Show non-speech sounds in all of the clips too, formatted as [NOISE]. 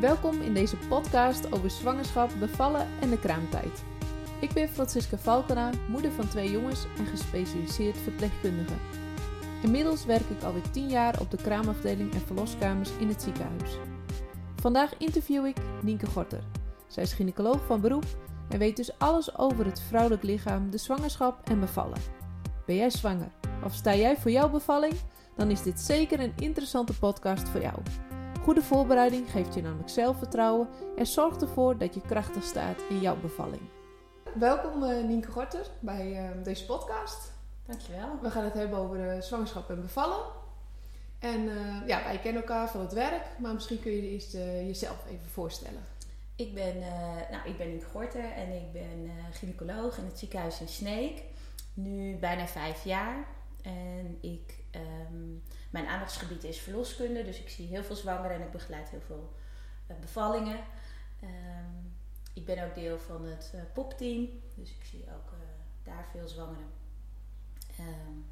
Welkom in deze podcast over zwangerschap, bevallen en de kraamtijd. Ik ben Francisca Valkena, moeder van twee jongens en gespecialiseerd verpleegkundige. Inmiddels werk ik alweer 10 jaar op de kraamafdeling en verloskamers in het ziekenhuis. Vandaag interview ik Nienke Gorter. Zij is gynaecoloog van beroep en weet dus alles over het vrouwelijk lichaam, de zwangerschap en bevallen. Ben jij zwanger of sta jij voor jouw bevalling? Dan is dit zeker een interessante podcast voor jou. Goede voorbereiding geeft je namelijk zelfvertrouwen en zorgt ervoor dat je krachtig staat in jouw bevalling. Welkom uh, Nienke Gorter bij uh, deze podcast. Dankjewel. We gaan het hebben over uh, zwangerschap en bevallen. En ja, wij kennen elkaar van het werk, maar misschien kun je eerst jezelf even voorstellen. Ik ben, nou, ik ben Nienke Gorter en ik ben gynaecoloog in het ziekenhuis in Sneek. Nu bijna vijf jaar. En ik Um, mijn aandachtsgebied is verloskunde, dus ik zie heel veel zwangeren en ik begeleid heel veel uh, bevallingen. Um, ik ben ook deel van het uh, popteam, dus ik zie ook uh, daar veel zwangeren. Um,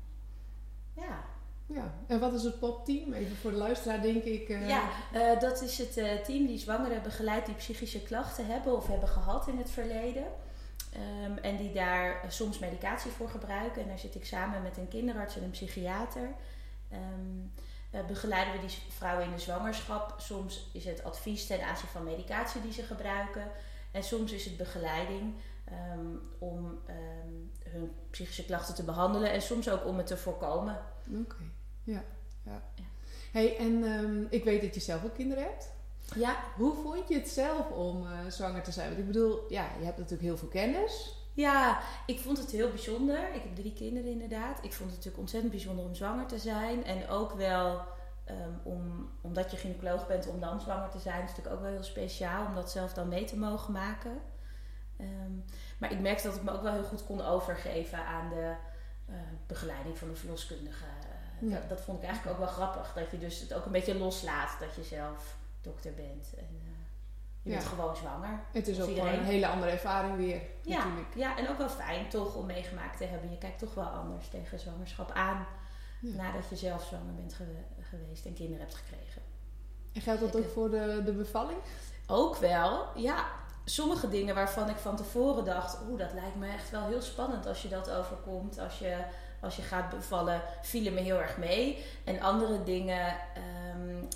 ja. Ja, en wat is het popteam? Even voor de luisteraar denk ik. Ja, dat is het team die zwangeren begeleidt die psychische klachten hebben of hebben gehad in het verleden. Um, en die daar soms medicatie voor gebruiken. En daar zit ik samen met een kinderarts en een psychiater. Um, uh, begeleiden we die vrouwen in de zwangerschap. Soms is het advies ten aanzien van medicatie die ze gebruiken. En soms is het begeleiding um, om hun psychische klachten te behandelen. En soms ook om het te voorkomen. Oké, okay. ja, ja. ja. Hey, en ik weet dat je zelf ook kinderen hebt. Ja. Hoe vond je het zelf om uh, zwanger te zijn? Want ik bedoel, ja, je hebt natuurlijk heel veel kennis. Ja, ik vond het heel bijzonder. Ik heb drie kinderen inderdaad. Ik vond het natuurlijk ontzettend bijzonder om zwanger te zijn. En ook wel um, om, omdat je gynaecoloog bent om dan zwanger te zijn. is natuurlijk ook wel heel speciaal om dat zelf dan mee te mogen maken. Um, maar ik merkte dat ik me ook wel heel goed kon overgeven aan de uh, begeleiding van de verloskundige. Ja. Dat, dat, vond ik eigenlijk ook wel grappig. Dat je dus het ook een beetje loslaat dat je zelf dokter bent. En, uh, je bent gewoon zwanger. Het is ook gewoon een hele andere ervaring weer. Ja, natuurlijk. ja, en ook wel fijn toch om meegemaakt te hebben. Je kijkt toch wel anders tegen zwangerschap aan. Nadat je zelf zwanger bent geweest en kinderen hebt gekregen. En geldt dat ook voor de, de bevalling? Ook wel, ja. Sommige dingen waarvan ik van tevoren dacht, oeh, dat lijkt me echt wel heel spannend als je dat overkomt. Als je, als je gaat bevallen, vielen me heel erg mee. En andere dingen um,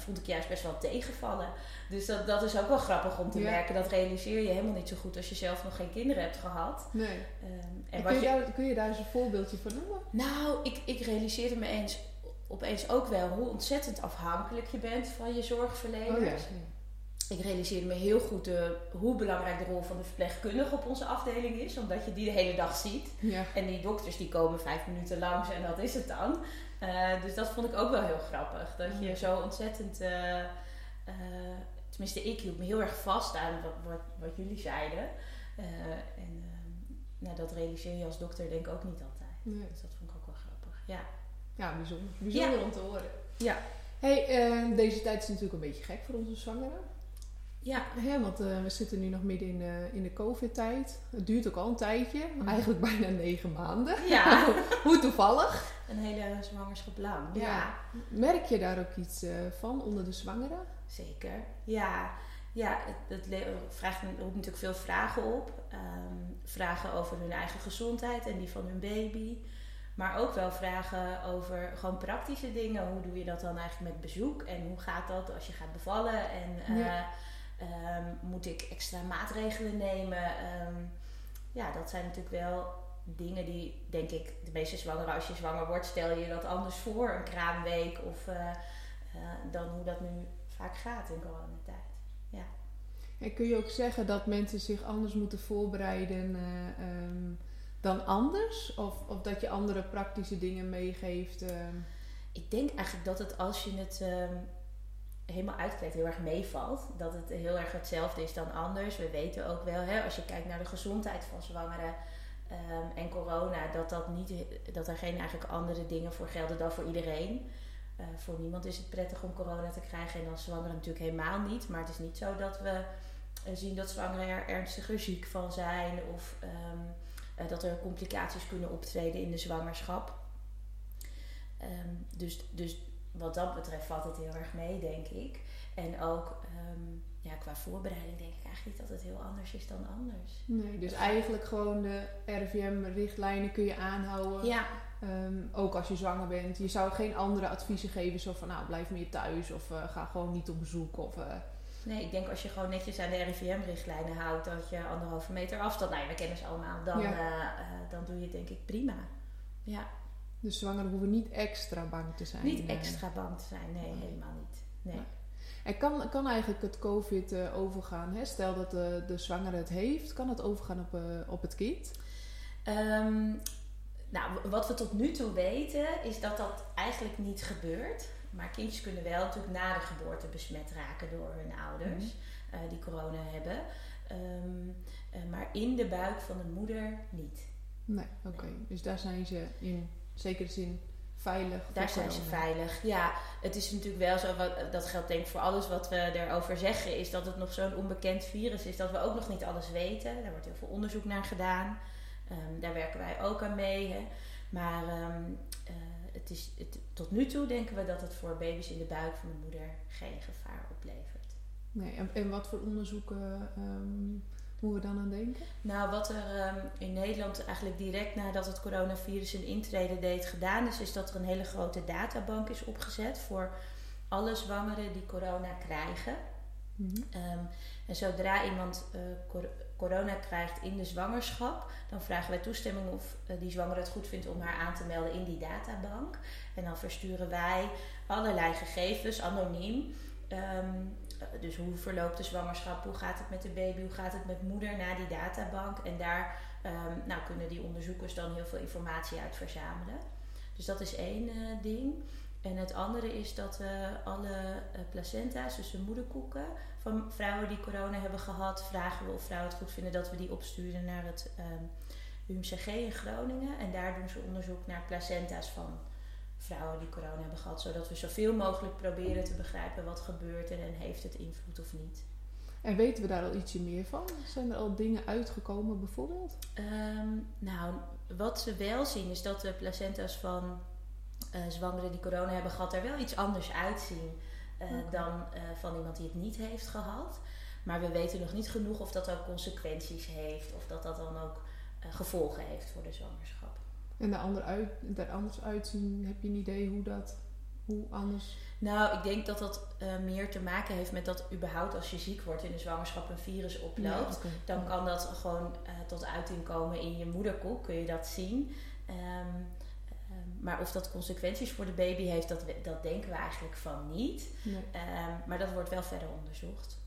vond ik juist best wel tegenvallen. Dus dat, dat is ook wel grappig om te merken. Dat realiseer je helemaal niet zo goed als je zelf nog geen kinderen hebt gehad. Nee. Um, en kun, je, daar, kun je daar eens een voorbeeldje van noemen? Nou, ik, ik realiseerde me eens, opeens ook wel hoe ontzettend afhankelijk je bent van je zorgverleners. Oh, ja. Ik realiseerde me heel goed de, hoe belangrijk de rol van de verpleegkundige op onze afdeling is. Omdat je die de hele dag ziet. Ja. En die dokters die komen vijf minuten langs en dat is het dan. Uh, dus dat vond ik ook wel heel grappig. Dat je zo ontzettend. Uh, uh, tenminste, ik hield me heel erg vast aan wat, wat, wat jullie zeiden. en nou, dat realiseer je als dokter denk ik ook niet altijd. Nee. Dus dat vond ik ook wel grappig. Ja, ja bijzonder. Bijzonder ja. om te horen. Ja. Hey, deze tijd is natuurlijk een beetje gek voor onze zwangeren. Ja. want uh, we zitten nu nog midden in, uh, in de COVID-tijd. Het duurt ook al een tijdje, mm. eigenlijk [LAUGHS] bijna negen maanden. Ja. [LAUGHS] Hoe toevallig. Een hele zwangerschap lang. Ja. ja. Merk je daar ook iets uh, van onder de zwangeren? Zeker. Ja, ja het, het vraagt roept natuurlijk veel vragen op. Um, vragen over hun eigen gezondheid en die van hun baby. Maar ook wel vragen over gewoon praktische dingen. Hoe doe je dat dan eigenlijk met bezoek? En hoe gaat dat als je gaat bevallen? En ja Um, moet ik extra maatregelen nemen? Um, ja, dat zijn natuurlijk wel dingen die, denk ik, de meeste zwangeren, als je zwanger wordt, stel je dat anders voor, een kraamweek of uh, uh, dan hoe dat nu vaak gaat in coronatijd. Ja. En kun je ook zeggen dat mensen zich anders moeten voorbereiden uh, um, dan anders? Of, of dat je andere praktische dingen meegeeft? Ik denk eigenlijk dat het als je het helemaal uitgekleed heel erg meevalt. Dat het heel erg hetzelfde is dan anders. We weten ook wel, hè, als je kijkt naar de gezondheid van zwangeren um, en corona, dat, dat, niet, dat er geen eigenlijk andere dingen voor gelden dan voor iedereen. Uh, voor niemand is het prettig om corona te krijgen en dan zwangeren natuurlijk helemaal niet. Maar het is niet zo dat we uh, zien dat zwangeren er ernstiger ziek van zijn of um, uh, dat er complicaties kunnen optreden in de zwangerschap. Um, dus, dus wat dat betreft valt het heel erg mee, denk ik. En ook ehm, ja, qua voorbereiding denk ik eigenlijk niet dat het heel anders is dan anders. Nee, dus eigenlijk gewoon de RIVM-richtlijnen kun je aanhouden. Ja, Ehm, ook als je zwanger bent. Je zou geen andere adviezen geven, zo van nou blijf meer thuis of eh, ga gewoon niet op bezoek. Of, eh, nee, ik denk als je gewoon netjes aan de RIVM-richtlijnen houdt, dat je anderhalve meter afstand, nou ja, we kennen ze allemaal, dan, Ja. eh, dan doe je het denk ik prima. Ja, dus zwangeren hoeven niet extra bang te zijn. niet eh. extra bang te zijn, nee, helemaal niet. Nee. En kan, kan eigenlijk het COVID eh, overgaan? Hè? Stel dat de, de zwangere het heeft, kan het overgaan op, eh, op het kind? Ehm, nou, wat we tot nu toe weten is dat dat eigenlijk niet gebeurt. Maar kindjes kunnen wel natuurlijk na de geboorte besmet raken door hun ouders eh, die corona hebben. Ehm, eh, maar in de buik van de moeder niet. Nee, oké. Dus daar zijn ze in zekere zin veilig. Daar zijn ze veilig. Ja, het is natuurlijk wel zo, wat, dat geldt denk ik voor alles wat we erover zeggen, is dat het nog zo'n onbekend virus is dat we ook nog niet alles weten. Daar wordt heel veel onderzoek naar gedaan. Ehm, daar werken wij ook aan mee. Hè. Maar ehm, eh, het is, het, tot nu toe denken we dat het voor baby's in de buik van de moeder geen gevaar oplevert. Nee, en, en wat voor onderzoeken ehm, moeten we dan aan denken? Nou, wat er ehm, in Nederland eigenlijk direct nadat het coronavirus een intrede deed gedaan is, is dat er een hele grote databank is opgezet voor alle zwangeren die corona krijgen. Mhm. Ehm, en zodra iemand eh, cor- corona krijgt in de zwangerschap, dan vragen wij toestemming of eh, die zwangere het goed vindt om haar aan te melden in die databank. En dan versturen wij allerlei gegevens anoniem. Ehm, eh, dus hoe verloopt de zwangerschap, hoe gaat het met de baby, hoe gaat het met moeder naar die databank. En daar ehm, nou, kunnen die onderzoekers dan heel veel informatie uit verzamelen. Dus dat is één eh, ding. En het andere is dat we alle eh, placenta's, dus de moederkoeken, van vrouwen die corona hebben gehad, vragen we of vrouwen het goed vinden dat we die opsturen naar het ehm, UMCG in Groningen. En daar doen ze onderzoek naar placenta's van vrouwen die corona hebben gehad, zodat we zoveel mogelijk proberen te begrijpen wat gebeurt en heeft het invloed of niet. En weten we daar al ietsje meer van? Zijn er al dingen uitgekomen bijvoorbeeld? Ehm, nou, wat ze wel zien is dat de placenta's van eh, zwangeren die corona hebben gehad er wel iets anders uitzien eh, dan eh, van iemand die het niet heeft gehad. Maar we weten nog niet genoeg of dat ook consequenties heeft of dat dat dan ook gevolgen heeft voor de zwangerschap. En er ander uit, er anders uitzien, heb je een idee hoe dat, hoe anders? Nou, ik denk dat dat eh, meer te maken heeft met dat überhaupt als je ziek wordt in de zwangerschap een virus oploopt. Dan kan dat gewoon eh, tot uiting komen in je moederkoek, kun je dat zien. Ehm, ehm, maar of dat consequenties voor de baby heeft, dat, dat denken we eigenlijk van niet. Nee. Ehm, maar dat wordt wel verder onderzocht.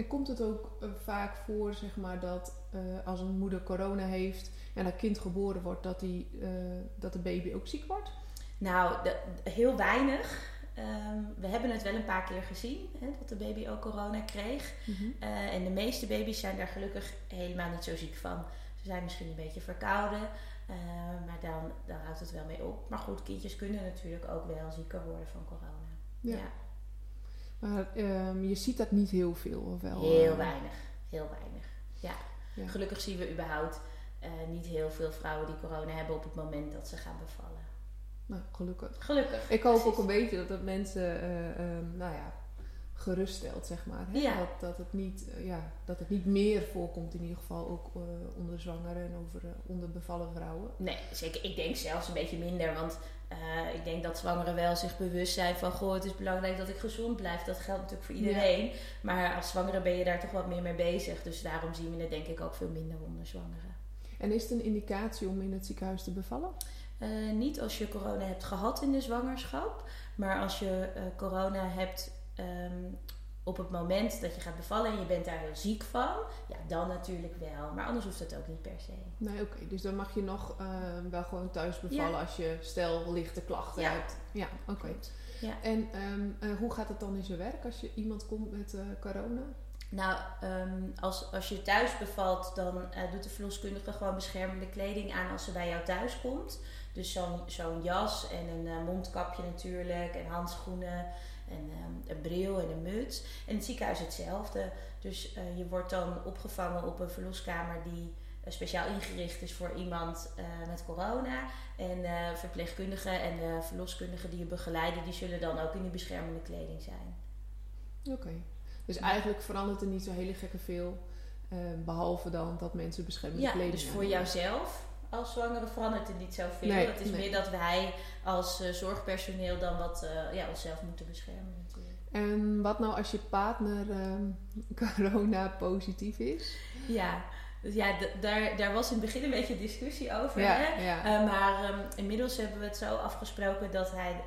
En komt het ook eh, vaak voor, zeg maar, dat eh, als een moeder corona heeft en haar kind geboren wordt, dat, die, eh, dat de baby ook ziek wordt? Nou, de- heel weinig. Ehm, we hebben het wel een paar keer gezien, hè, dat de baby ook corona kreeg. Eh, en de meeste baby's zijn daar gelukkig helemaal niet zo ziek van. Ze zijn misschien een beetje verkouden, maar dan, dan houdt het wel mee op. Maar goed, kindjes kunnen natuurlijk ook wel zieker worden van corona. Ja. Ja. Maar ehm, je ziet dat niet heel veel, of wel? Heel eh, weinig, heel weinig. Ja. Ja. Gelukkig zien we überhaupt eh, niet heel veel vrouwen die corona hebben op het moment dat ze gaan bevallen. Nou, gelukkig. Gelukkig. Ik hoop ook een beetje dat het mensen, eh, ehm, nou ja, geruststelt, zeg maar. Hè? Ja. Dat, dat, het niet, ja, dat het niet meer voorkomt, in ieder geval ook onder zwangere en over, onder bevallen vrouwen. Nee, zeker. Ik denk zelfs een beetje minder. Want eh, ik denk dat zwangeren wel zich bewust zijn van... Goh, het is belangrijk dat ik gezond blijf. Dat geldt natuurlijk voor iedereen. Maar als zwangere ben je daar toch wat meer mee bezig. Dus daarom zien we het denk ik ook veel minder onder zwangeren. En is het een indicatie om in het ziekenhuis te bevallen? Eh, niet als je corona hebt gehad in de zwangerschap. Maar als je eh, corona hebt ehm, op het moment dat je gaat bevallen... en je bent daar heel ziek van... ja, dan natuurlijk wel. Maar anders hoeft het ook niet per se. Nee, oké. Dus dan mag je nog eh, wel gewoon thuis bevallen Ja. als je stel lichte klachten Ja. hebt. Ja, oké. Ja. En ehm, eh, hoe gaat het dan in zijn werk als je iemand komt met eh, corona? Nou, ehm, als, als je thuis bevalt, dan eh, doet de verloskundige gewoon beschermende kleding aan als ze bij jou thuis komt. Dus zo'n zo'n jas en een mondkapje natuurlijk, en handschoenen, en ehm, een bril en een muts. En het ziekenhuis hetzelfde. Dus eh, je wordt dan opgevangen op een verloskamer die eh, speciaal ingericht is voor iemand eh, met corona. En verpleegkundigen en verloskundigen die je begeleiden, die zullen dan ook in die beschermende kleding zijn. Oké. Dus eigenlijk verandert er niet zo hele gekke veel. eh, behalve dan dat mensen beschermende Ja, kleding dus voor jouzelf als zwangere verandert er niet zoveel. Nee, het is nee. meer dat wij als eh, zorgpersoneel dan wat eh, ja, onszelf moeten beschermen natuurlijk. En wat nou als je partner ehm, [LAUGHS] corona positief is? Ja, dus ja, daar, daar was in het begin een beetje discussie over. Ja, Hè? ja. Eh, maar ehm, inmiddels hebben we het zo afgesproken dat hij,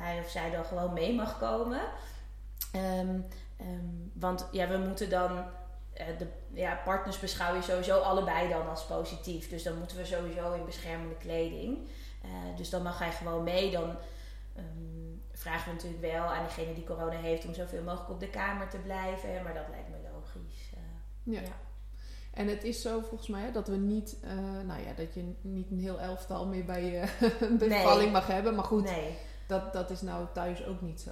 hij of zij dan gewoon mee mag komen. Ehm, want ja, we moeten dan. Eh, de ja, partners beschouw je sowieso allebei dan als positief. Dus dan moeten we sowieso in beschermende kleding. Eh, dus dan mag hij gewoon mee. Dan ehm, vragen we natuurlijk wel aan diegene die corona heeft om zoveel mogelijk op de kamer te blijven. hè, Maar dat lijkt me logisch. eh. Ja. Ja. En het is zo volgens mij dat we niet, nou ja, dat je niet een heel elftal meer bij je [LAUGHS] bevalling Nee. mag hebben. Maar goed, nee. dat, dat is nou thuis ook niet zo.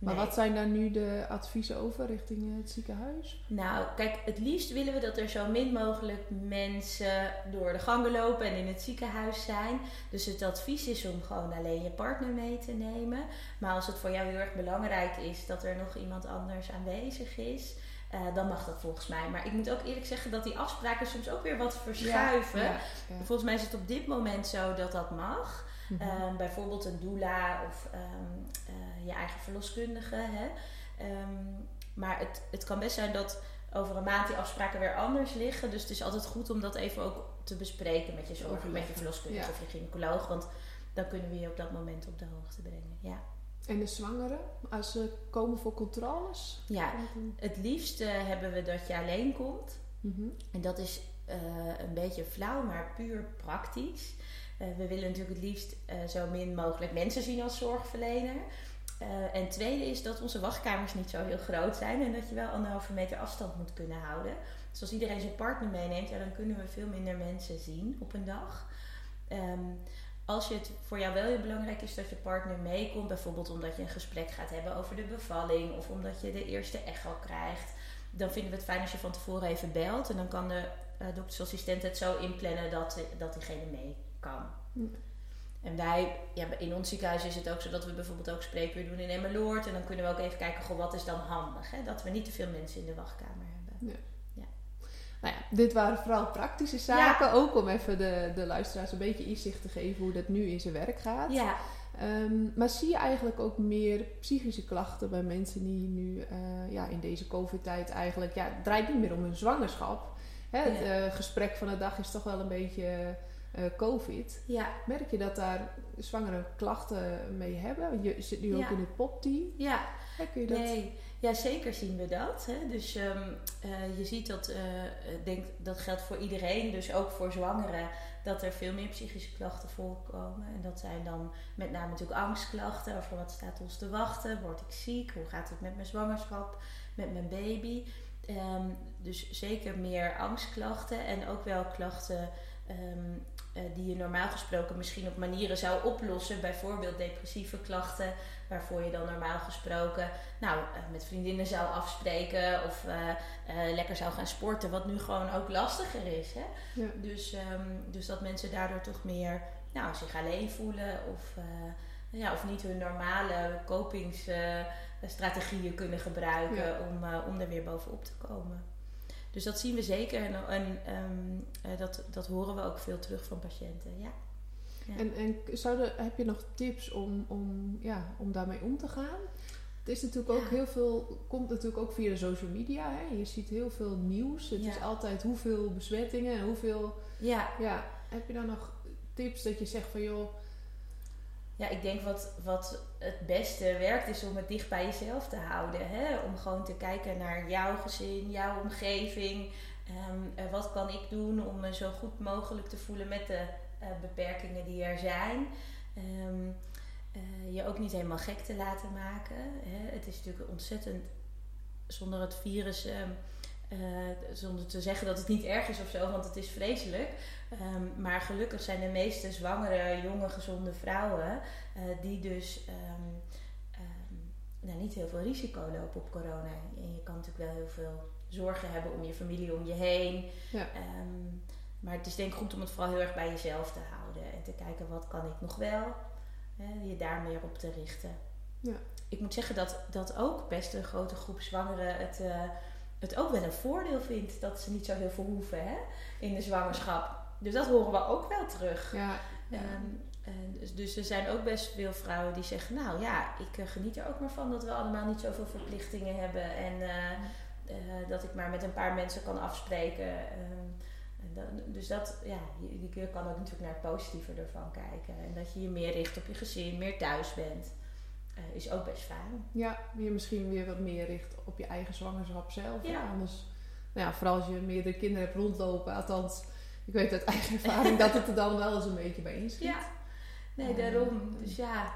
Maar nee. wat zijn daar nu de adviezen over richting eh, het ziekenhuis? Nou, kijk, het liefst willen we dat er zo min mogelijk mensen door de gangen lopen en in het ziekenhuis zijn. Dus het advies is om gewoon alleen je partner mee te nemen. Maar als het voor jou heel erg belangrijk is dat er nog iemand anders aanwezig is, eh, dan mag dat volgens mij. Maar ik moet ook eerlijk zeggen dat die afspraken soms ook weer wat verschuiven. Ja, ja. Volgens mij is het op dit moment zo dat dat mag. Mhm. Ehm, bijvoorbeeld een doula of ehm, eh, je eigen verloskundige. Hè? Ehm, maar het, het kan best zijn dat over een maand die afspraken weer anders liggen. Dus het is altijd goed om dat even ook te bespreken met je zorg, met je verloskundige ja. of je gynaecoloog. Want dan kunnen we je op dat moment op de hoogte brengen. Ja, En de zwangeren, als ze komen voor controles? ja het liefst eh, hebben we dat je alleen komt. Mhm. En dat is eh, een beetje flauw, maar puur praktisch. Eh, we willen natuurlijk het liefst eh, zo min mogelijk mensen zien als zorgverlener. Eh, en tweede is dat onze wachtkamers niet zo heel groot zijn en dat je wel anderhalve meter afstand moet kunnen houden. Dus als iedereen zijn partner meeneemt, ja, dan kunnen we veel minder mensen zien op een dag. Ehm, als je het voor jou wel heel belangrijk is dat je partner meekomt, bijvoorbeeld omdat je een gesprek gaat hebben over de bevalling of omdat je de eerste echo krijgt, dan vinden we het fijn als je van tevoren even belt. En dan kan de eh, doktersassistent het zo inplannen dat, dat diegene mee kan. Ja. En wij, ja, in ons ziekenhuis is het ook zo dat we bijvoorbeeld ook spreekuur doen in Emmeloord. En dan kunnen we ook even kijken, goh, wat is dan handig? Hè? Dat we niet te veel mensen in de wachtkamer hebben. Nou ja, dit waren vooral praktische zaken. Ook om even de, de luisteraars een beetje inzicht te geven hoe dat nu in zijn werk gaat. Ja, Ehm, maar zie je eigenlijk ook meer psychische klachten bij mensen die nu eh, ja, in deze COVID-tijd eigenlijk... Ja, het draait niet meer om hun zwangerschap. Hè, het Ja. eh, gesprek van de dag is toch wel een beetje eh, COVID. ja, Merk je dat daar zwangere klachten mee hebben? Je zit nu ook Ja. in het popteam. ja. Hè, kun je dat... Nee, ja, zeker zien we dat. Hè? Dus ehm, eh, je ziet dat, eh, denk, dat geldt voor iedereen, dus ook voor zwangeren, dat er veel meer psychische klachten voorkomen. En dat zijn dan met name natuurlijk angstklachten over wat staat ons te wachten, word ik ziek, hoe gaat het met mijn zwangerschap, met mijn baby. Ehm, dus zeker meer angstklachten en ook wel klachten ehm, eh, die je normaal gesproken misschien op manieren zou oplossen. Bijvoorbeeld depressieve klachten, waarvoor je dan normaal gesproken nou, eh, met vriendinnen zou afspreken of eh, lekker zou gaan sporten, wat nu gewoon ook lastiger is. Hè? Ja. Dus, ehm, dus dat mensen daardoor toch meer nou, zich alleen voelen of, ja, of niet hun normale kopingsstrategieën kunnen gebruiken Ja. om, om er weer bovenop te komen. Dus dat zien we zeker en, en ehm, eh, dat, dat horen we ook veel terug van patiënten. Ja. Ja. En, en zouden, heb je nog tips om, om, ja, om daarmee om te gaan? Het is natuurlijk ook Ja. heel veel, komt natuurlijk ook via de social media. Hè? Je ziet heel veel nieuws. Het Ja. is altijd hoeveel besmettingen en hoeveel. ja, Ja, heb je dan nog tips dat je zegt van joh, Ja, ik denk wat, wat het beste werkt is om het dicht bij jezelf te houden. Hè? Om gewoon te kijken naar jouw gezin, jouw omgeving. Ehm, eh, wat kan ik doen om me zo goed mogelijk te voelen met de eh, beperkingen die er zijn. Ehm, eh, je ook niet helemaal gek te laten maken. Hè? Het is natuurlijk ontzettend zonder het virus. ehm, eh, zonder te zeggen dat het niet erg is of zo, want het is vreselijk. Ehm, maar gelukkig zijn de meeste zwangere, jonge, gezonde vrouwen eh, die dus ehm, ehm, nou, niet heel veel risico lopen op corona. En je kan natuurlijk wel heel veel zorgen hebben om je familie om je heen. Ja. Maar het is denk ik goed om het vooral heel erg bij jezelf te houden en te kijken wat kan ik nog wel. Hè, je daar meer op te richten. ja. ik moet zeggen dat, dat ook best een grote groep zwangeren het, uh, het ook wel een voordeel vindt dat ze niet zo heel veel hoeven hè, in de zwangerschap. Dus dat horen we ook wel terug. Ja, um, en dus, dus, er zijn ook best veel vrouwen die zeggen, nou ja, ik uh, geniet er ook maar van dat we allemaal niet zoveel verplichtingen hebben en uh, dat ik maar met een paar mensen kan afspreken. Ehm, dus dat, ja, je, je kan ook natuurlijk naar het positieve ervan kijken. En dat je je meer richt op je gezin, meer thuis bent. is ook best fijn. Ja, je misschien weer wat meer richt op je eigen zwangerschap zelf. Ja. Anders, nou ja, vooral als je meerdere kinderen hebt rondlopen. Althans, ik weet uit eigen ervaring dat het er dan wel eens een beetje bij inschiet. Ja, nee, daarom. Dus ja.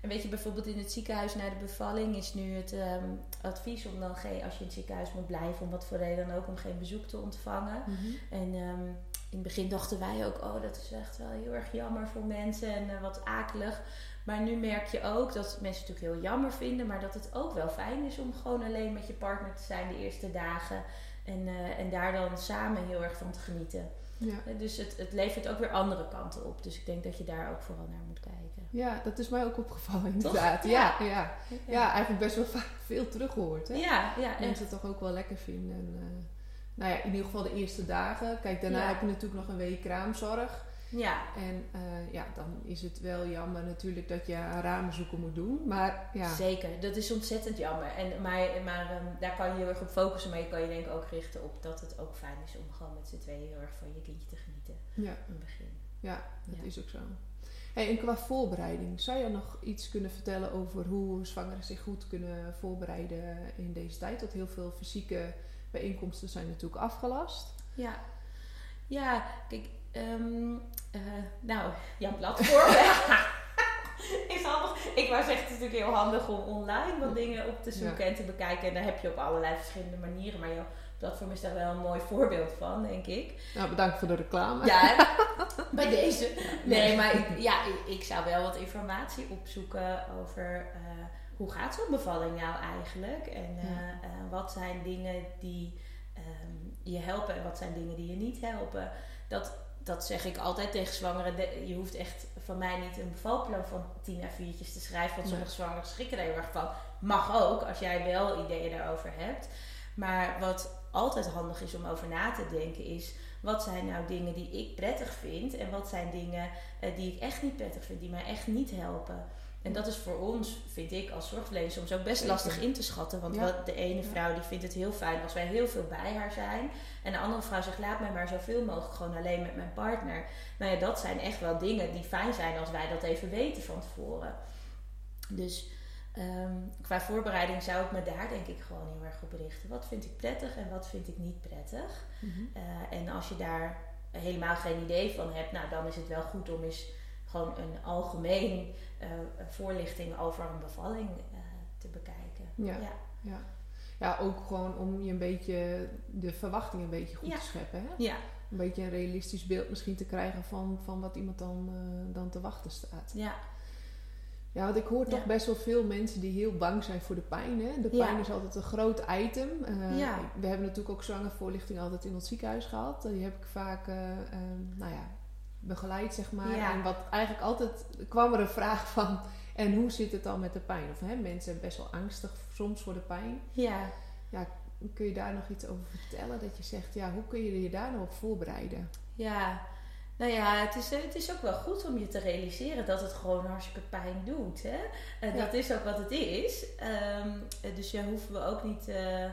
En weet je, bijvoorbeeld in het ziekenhuis na de bevalling is nu het ehm, advies om dan geen, als je in het ziekenhuis moet blijven, om wat voor reden dan ook, om geen bezoek te ontvangen. Mhm. En ehm, in het begin dachten wij ook, oh, dat is echt wel heel erg jammer voor mensen en uh, wat akelig. Maar nu merk je ook dat mensen het natuurlijk heel jammer vinden, maar dat het ook wel fijn is om gewoon alleen met je partner te zijn de eerste dagen. En, uh, en daar dan samen heel erg van te genieten. Ja. Eh, dus het, het levert ook weer andere kanten op. Dus ik denk dat je daar ook vooral naar moet kijken. Ja, dat is mij ook opgevallen inderdaad. Ja. Ja, ja. ja, eigenlijk best wel vaak veel teruggehoord. Hè? Ja, ja. Mensen het toch ook wel lekker vinden. En, uh, nou ja, in ieder geval de eerste dagen. Kijk, daarna heb je natuurlijk nog een week kraamzorg. Ja. En uh, ja, dan is het wel jammer natuurlijk dat je ramen zoeken moet doen. Maar ja. Zeker, dat is ontzettend jammer. En, maar maar um, daar kan je heel erg op focussen. Maar je kan je denk ik ook richten op dat het ook fijn is om gewoon met z'n tweeën heel erg van je kindje te genieten. Ja. In het begin. Ja, dat is ook zo. Hey, en qua voorbereiding, zou je nog iets kunnen vertellen over hoe zwangeren zich goed kunnen voorbereiden in deze tijd? Want heel veel fysieke bijeenkomsten zijn natuurlijk afgelast. Ja, ja kijk, um, uh, nou, jouw platform [LAUGHS] is handig. Ik wou zeggen, het is natuurlijk heel handig om online wat dingen op te zoeken en te bekijken. En daar heb je op allerlei verschillende manieren. Maar jouw platform is daar wel een mooi voorbeeld van, denk ik. Nou, bedankt voor de reclame. Ja, [LAUGHS] bij deze. Nee, maar ik, ja, ik, zou wel wat informatie opzoeken over uh, hoe gaat zo'n bevalling nou eigenlijk? En uh, uh, wat zijn dingen die um, je helpen en wat zijn dingen die je niet helpen? Dat, dat zeg ik altijd tegen zwangeren. Je hoeft echt van mij niet een bevalplan van 10 A4'tjes te schrijven. Want sommige zwangeren schrikken er heel erg van. Mag ook, als jij wel ideeën daarover hebt. Maar wat altijd handig is om over na te denken is... wat zijn nou dingen die ik prettig vind... en wat zijn dingen uh, die ik echt niet prettig vind, die mij echt niet helpen... En dat is voor ons, vind ik, als zorgverlener soms ook best lastig in te schatten. Want wat de ene vrouw die vindt het heel fijn als wij heel veel bij haar zijn. En de andere vrouw zegt, laat mij maar zoveel mogelijk gewoon alleen met mijn partner. Nou ja, dat zijn echt wel dingen die fijn zijn als wij dat even weten van tevoren. Dus um, qua voorbereiding zou ik me daar denk ik gewoon heel erg op richten. Wat vind ik prettig en wat vind ik niet prettig? Mm en als je daar helemaal geen idee van hebt, nou dan is het wel goed om eens gewoon een algemeen uh, voorlichting over een bevalling uh, te bekijken. Ja, ja. ja. Ja. ook gewoon om je een beetje de verwachting een beetje goed te scheppen. Hè? Ja. Een beetje een realistisch beeld misschien te krijgen van, van wat iemand dan, uh, dan te wachten staat. Ja. Ja, want ik hoor toch best wel veel mensen die heel bang zijn voor de pijn. Hè? De pijn is altijd een groot item. Uh, ja. We hebben natuurlijk ook zwangervoorlichting altijd in het ziekenhuis gehad. Die heb ik vaak, uh, nou ja, begeleid, zeg maar. En wat eigenlijk altijd kwam er een vraag van: en hoe zit het dan met de pijn? Of hè, mensen zijn best wel angstig soms voor de pijn. Ja. Ja, kun je daar nog iets over vertellen? Dat je zegt, ja, hoe kun je je daar nou op voorbereiden? Ja, nou ja, het is, het is ook wel goed om je te realiseren dat het gewoon hartstikke pijn doet. Hè? En dat is ook wat het is. Um, dus ja, hoeven we ook niet. Uh,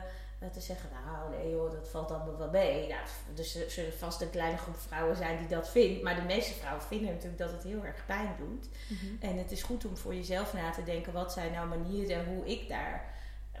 te zeggen, nou nee joh, dat valt allemaal wel mee. Ja, dus er zullen vast een kleine groep vrouwen zijn die dat vindt. Maar de meeste vrouwen vinden natuurlijk dat het heel erg pijn doet. Mhm. En het is goed om voor jezelf na te denken, wat zijn nou manieren hoe ik daar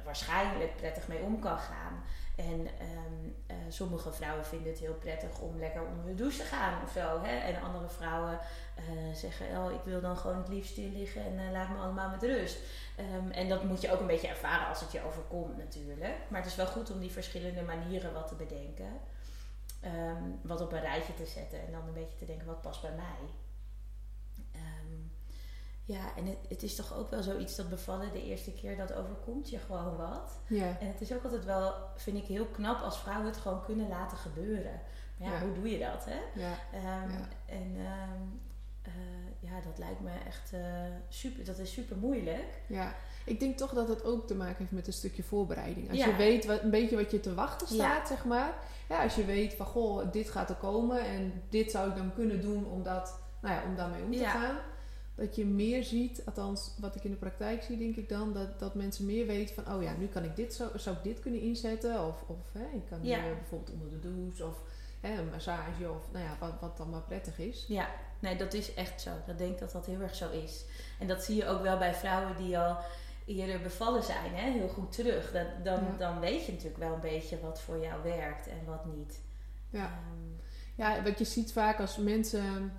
waarschijnlijk prettig mee om kan gaan. En um, uh, sommige vrouwen vinden het heel prettig om lekker onder de douche te gaan of zo. Hè? En andere vrouwen uh, zeggen, oh, ik wil dan gewoon het liefst stil liggen en uh, laat me allemaal met rust. Um, en dat moet je ook een beetje ervaren als het je overkomt natuurlijk. Maar het is wel goed om die verschillende manieren wat te bedenken. Um, wat op een rijtje te zetten en dan een beetje te denken, wat past bij mij? Ja, en het, het, is toch ook wel zoiets dat bevallen de eerste keer dat overkomt je gewoon wat. Ja. En het is ook altijd wel, vind ik heel knap als vrouwen het gewoon kunnen laten gebeuren. Maar ja, hoe doe je dat, hè? Ja. Um, En um, ja, dat lijkt me echt super, dat is super moeilijk. Ja, ik denk toch dat het ook te maken heeft met een stukje voorbereiding. Als je weet wat, een beetje wat je te wachten staat, zeg maar. Ja, als je weet van, goh, dit gaat er komen en dit zou ik dan kunnen doen om, dat, nou ja, om daarmee om te gaan. Dat je meer ziet, althans wat ik in de praktijk zie, denk ik dan, dat, dat mensen meer weten van, oh ja, nu kan ik dit zo, zou ik dit kunnen inzetten. Of, of hè, ik kan hier bijvoorbeeld onder de douche of hè, een massage of nou ja, wat, wat dan maar prettig is. Ja, nee, dat is echt zo. Dat denk ik dat dat heel erg zo is. En dat zie je ook wel bij vrouwen die al eerder bevallen zijn, hè, heel goed terug. Dat, dan, dan weet je natuurlijk wel een beetje wat voor jou werkt en wat niet. Ja, um, ja wat je ziet vaak als mensen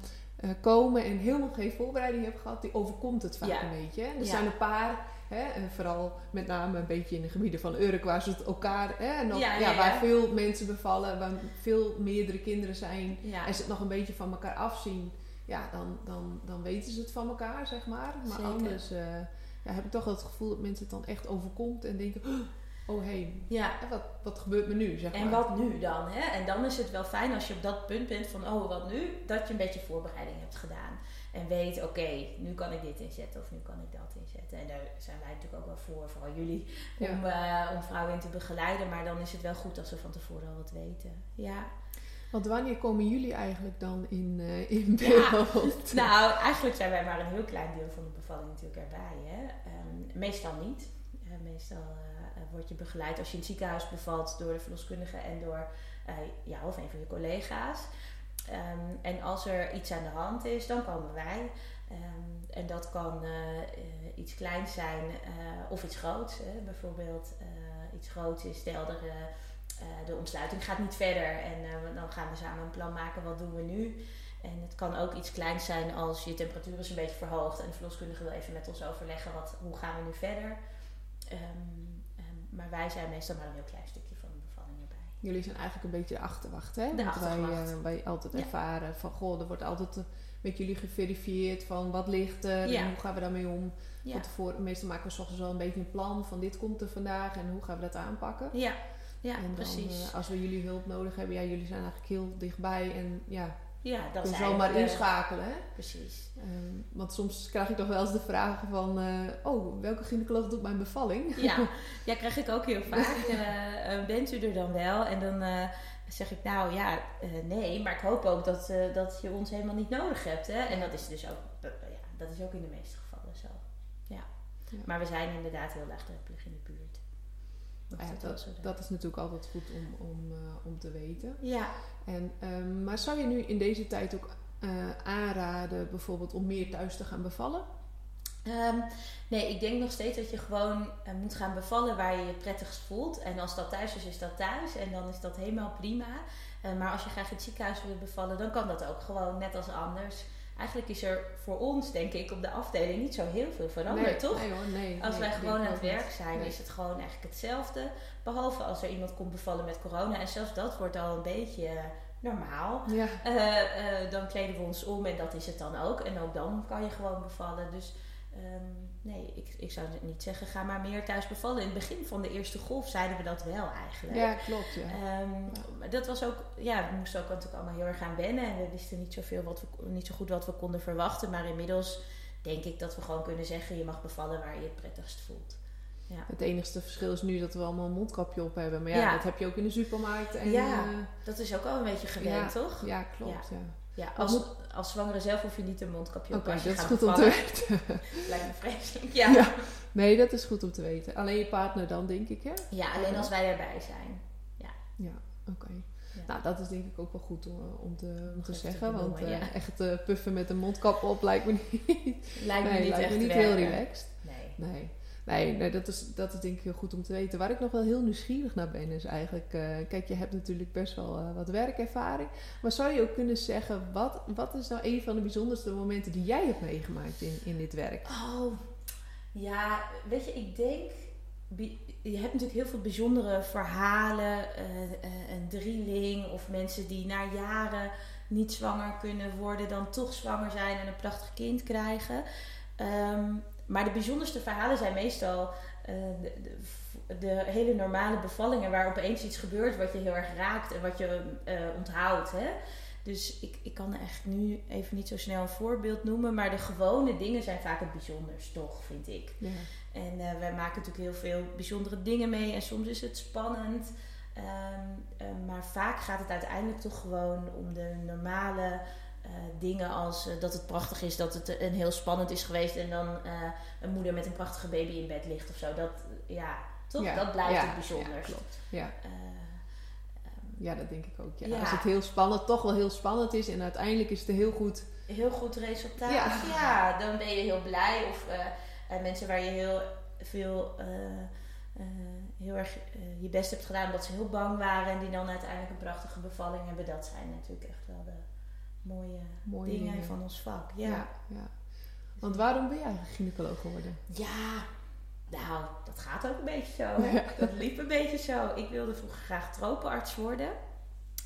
komen en helemaal geen voorbereiding hebben gehad, die overkomt het vaak een beetje. Er zijn een paar, hè, vooral met name een beetje in de gebieden van Urk, waar ze het elkaar, hè, nog, ja, waar veel mensen bevallen, waar veel meerdere kinderen zijn en ze het nog een beetje van elkaar afzien. Ja, dan, dan, dan weten ze het van elkaar, zeg maar. Maar anders... Uh, ja, heb ik toch het gevoel dat mensen het dan echt overkomt en denken: oh hé, hey, ja. wat, wat gebeurt me nu? Zeg maar. En wat nu dan? Hè? En dan is het wel fijn als je op dat punt bent van: oh, wat nu? Dat je een beetje voorbereiding hebt gedaan. En weet, oké, nu kan ik dit inzetten of nu kan ik dat inzetten. En daar zijn wij natuurlijk ook wel voor, vooral jullie, om, uh, om vrouwen in te begeleiden. Maar dan is het wel goed als we van tevoren al wat weten. Ja. Want wanneer komen jullie eigenlijk dan in, uh, in beeld? [LAUGHS] nou, eigenlijk zijn wij maar een heel klein deel van de bevalling natuurlijk erbij. Hè? Um, meestal niet. Uh, meestal word je begeleid als je in het ziekenhuis bevalt door de verloskundige en door jou of een van je collega's. Um, en als er iets aan de hand is, dan komen wij. Um, en dat kan iets kleins zijn of iets groots. Hè? Bijvoorbeeld iets groots is, stel eh, de ontsluiting gaat niet verder. En eh, dan gaan we samen een plan maken, wat doen we nu? En het kan ook iets kleins zijn als je temperatuur is een beetje verhoogd en de verloskundige wil even met ons overleggen wat, hoe gaan we nu verder. Um, maar wij zijn meestal maar een heel klein stukje van de bevalling erbij. Jullie zijn eigenlijk een beetje de achterwacht, hè? De achterwacht. Wij, wij altijd ervaren van goh, er wordt altijd met jullie geverifieerd van wat ligt er en hoe gaan we daarmee om. Ja. Van tevoren, meestal maken we soms wel een beetje een plan van dit komt er vandaag en hoe gaan we dat aanpakken. Ja. Ja, en dan, precies. Uh, als we jullie hulp nodig hebben, ja, jullie zijn eigenlijk heel dichtbij en ja, ja dat kunnen zomaar uh, inschakelen. Hè? Precies. Um, want soms krijg ik toch wel eens de vragen van, uh, oh, welke gynaecoloog doet mijn bevalling? Ja, [LAUGHS] ja krijg ik ook heel vaak. [LAUGHS] bent u er dan wel? En dan zeg ik, nou ja, nee, maar ik hoop ook dat, dat je ons helemaal niet nodig hebt. Hè? En dat is dus ook, ja, dat is ook in de meeste gevallen zo. Ja. ja. Maar we zijn inderdaad heel laagdrempelig in de buurt. Dat, ja, dat, dat, is natuurlijk altijd goed om, om, uh, om te weten. Ja. En, um, maar zou je nu in deze tijd ook uh, aanraden, bijvoorbeeld om meer thuis te gaan bevallen? Um, nee, ik denk nog steeds dat je gewoon uh, moet gaan bevallen waar je je prettigst voelt. En als dat thuis is, is dat thuis. En dan is dat helemaal prima. maar als je graag in het ziekenhuis wil bevallen, dan kan dat ook gewoon net als anders eigenlijk is er voor ons, denk ik, op de afdeling niet zo heel veel veranderd, toch? Nee hoor, nee. Als wij gewoon aan het werk zijn, is het gewoon eigenlijk hetzelfde. Behalve als er iemand komt bevallen met corona. En zelfs dat wordt al een beetje normaal. Ja. Uh, uh, dan kleden we ons om en dat is het dan ook. En ook dan kan je gewoon bevallen. Dus um, nee, ik, ik zou niet zeggen, ga maar meer thuis bevallen. In het begin van de eerste golf zeiden we dat wel eigenlijk. Ja, klopt. Ja. Um, maar dat was ook, ja, we moesten ook natuurlijk allemaal heel erg gaan wennen. En we wisten niet, zoveel wat we, niet zo goed wat we konden verwachten. Maar inmiddels denk ik dat we gewoon kunnen zeggen, je mag bevallen waar je het prettigst voelt. Ja. Het enige verschil is nu dat we allemaal een mondkapje op hebben. Maar ja, dat heb je ook in de supermarkt. En, ja, uh, dat is ook al een beetje gewend, toch? Ja, klopt. Ja. Ja, als, als zwangere zelf hoef je niet een mondkapje op okay, als je dat is goed om te weten. Lijkt me vreselijk, ja. ja. Nee, dat is goed om te weten. Alleen je partner dan, denk ik, hè? Ja, alleen als wij erbij zijn. Ja. Ja, oké. Ja. Nou, dat is denk ik ook wel goed om, om te, om te zeggen. Te want ja. echt uh, puffen met een mondkap op lijkt me niet, lijkt me nee, niet, lijkt echt me niet heel relaxed. Nee. nee. Nee, dat, is, dat is denk ik heel goed om te weten. Waar ik nog wel heel nieuwsgierig naar ben, is eigenlijk... Uh, kijk, je hebt natuurlijk best wel uh, wat werkervaring. Maar zou je ook kunnen zeggen... Wat, wat is nou een van de bijzonderste momenten die jij hebt meegemaakt in, in dit werk? Oh, ja, weet je, ik denk... Je hebt natuurlijk heel veel bijzondere verhalen. Uh, een drieling of mensen die na jaren niet zwanger kunnen worden... dan toch zwanger zijn en een prachtig kind krijgen... Um, maar de bijzonderste verhalen zijn meestal uh, de, de, de, hele normale bevallingen waar opeens iets gebeurt wat je heel erg raakt en wat je uh, onthoudt. Hè? Dus ik, ik kan echt nu even niet zo snel een voorbeeld noemen. Maar de gewone dingen zijn vaak het bijzonders, toch, vind ik. Ja. En eh, wij maken natuurlijk heel veel bijzondere dingen mee. En soms is het spannend. Ehm, eh, maar vaak gaat het uiteindelijk toch gewoon om de normale eh, dingen als eh, dat het prachtig is, dat het een heel spannend is geweest en dan eh, een moeder met een prachtige baby in bed ligt of zo. Dat, ja, toch? Ja, Dat blijft ja, het bijzonder. Ja, klopt. Ja. ja, dat denk ik ook. Ja. Ja. Als het heel spannend, toch wel heel spannend is en uiteindelijk is het heel goed. heel goed resultaat. Ja. Ja, dan ben je heel blij. Of eh, eh, mensen waar je heel veel eh, eh, heel erg eh, je best hebt gedaan omdat ze heel bang waren en die dan uiteindelijk een prachtige bevalling hebben. Dat zijn natuurlijk echt wel de mooie, Mooie dingen, dingen. van ons vak. Ja. Ja. ja. Want waarom ben eigenlijk gynaecoloog geworden? Ja, nou, dat gaat ook een beetje zo. [LAUGHS] Ja. Dat liep een beetje zo. Ik wilde vroeger graag tropenarts worden.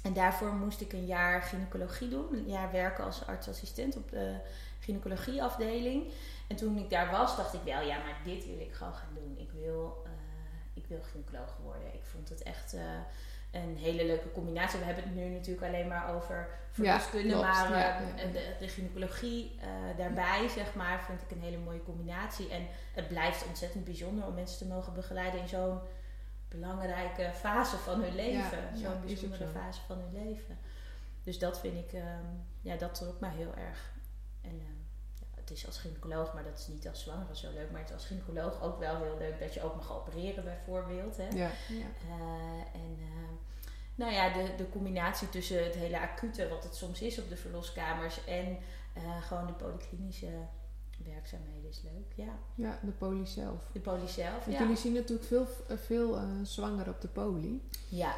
En daarvoor moest ik een jaar gynaecologie doen. Een jaar werken als artsassistent op de gynaecologieafdeling. En toen ik daar was, dacht ik wel, ja, maar dit wil ik gewoon gaan doen. Ik wil, eh, ik wil gynaecoloog worden. Ik vond het echt eh, een hele leuke combinatie. We hebben het nu natuurlijk alleen maar over verloskunde, maar eh, Ja. De, de gynaecologie eh, daarbij, zeg maar, vind ik een hele mooie combinatie. En het blijft ontzettend bijzonder om mensen te mogen begeleiden in zo'n belangrijke fase van hun leven. Zo'n bijzondere zo. fase van hun leven. Dus dat vind ik, ehm, ja, dat trok mij heel erg. En ehm, is als gynaecoloog, maar dat is niet als zwangere zo leuk. Maar het is als gynaecoloog ook wel heel leuk dat je ook mag opereren bijvoorbeeld. Hè? Ja. ja. Eh, en ehm, nou ja, de, de combinatie tussen het hele acute, wat het soms is op de verloskamers, en eh, gewoon de polyklinische werkzaamheden is leuk. Ja, Ja, de poli zelf. de poli zelf. Ja. jullie zien natuurlijk veel, veel eh, zwangeren op de poli. ja.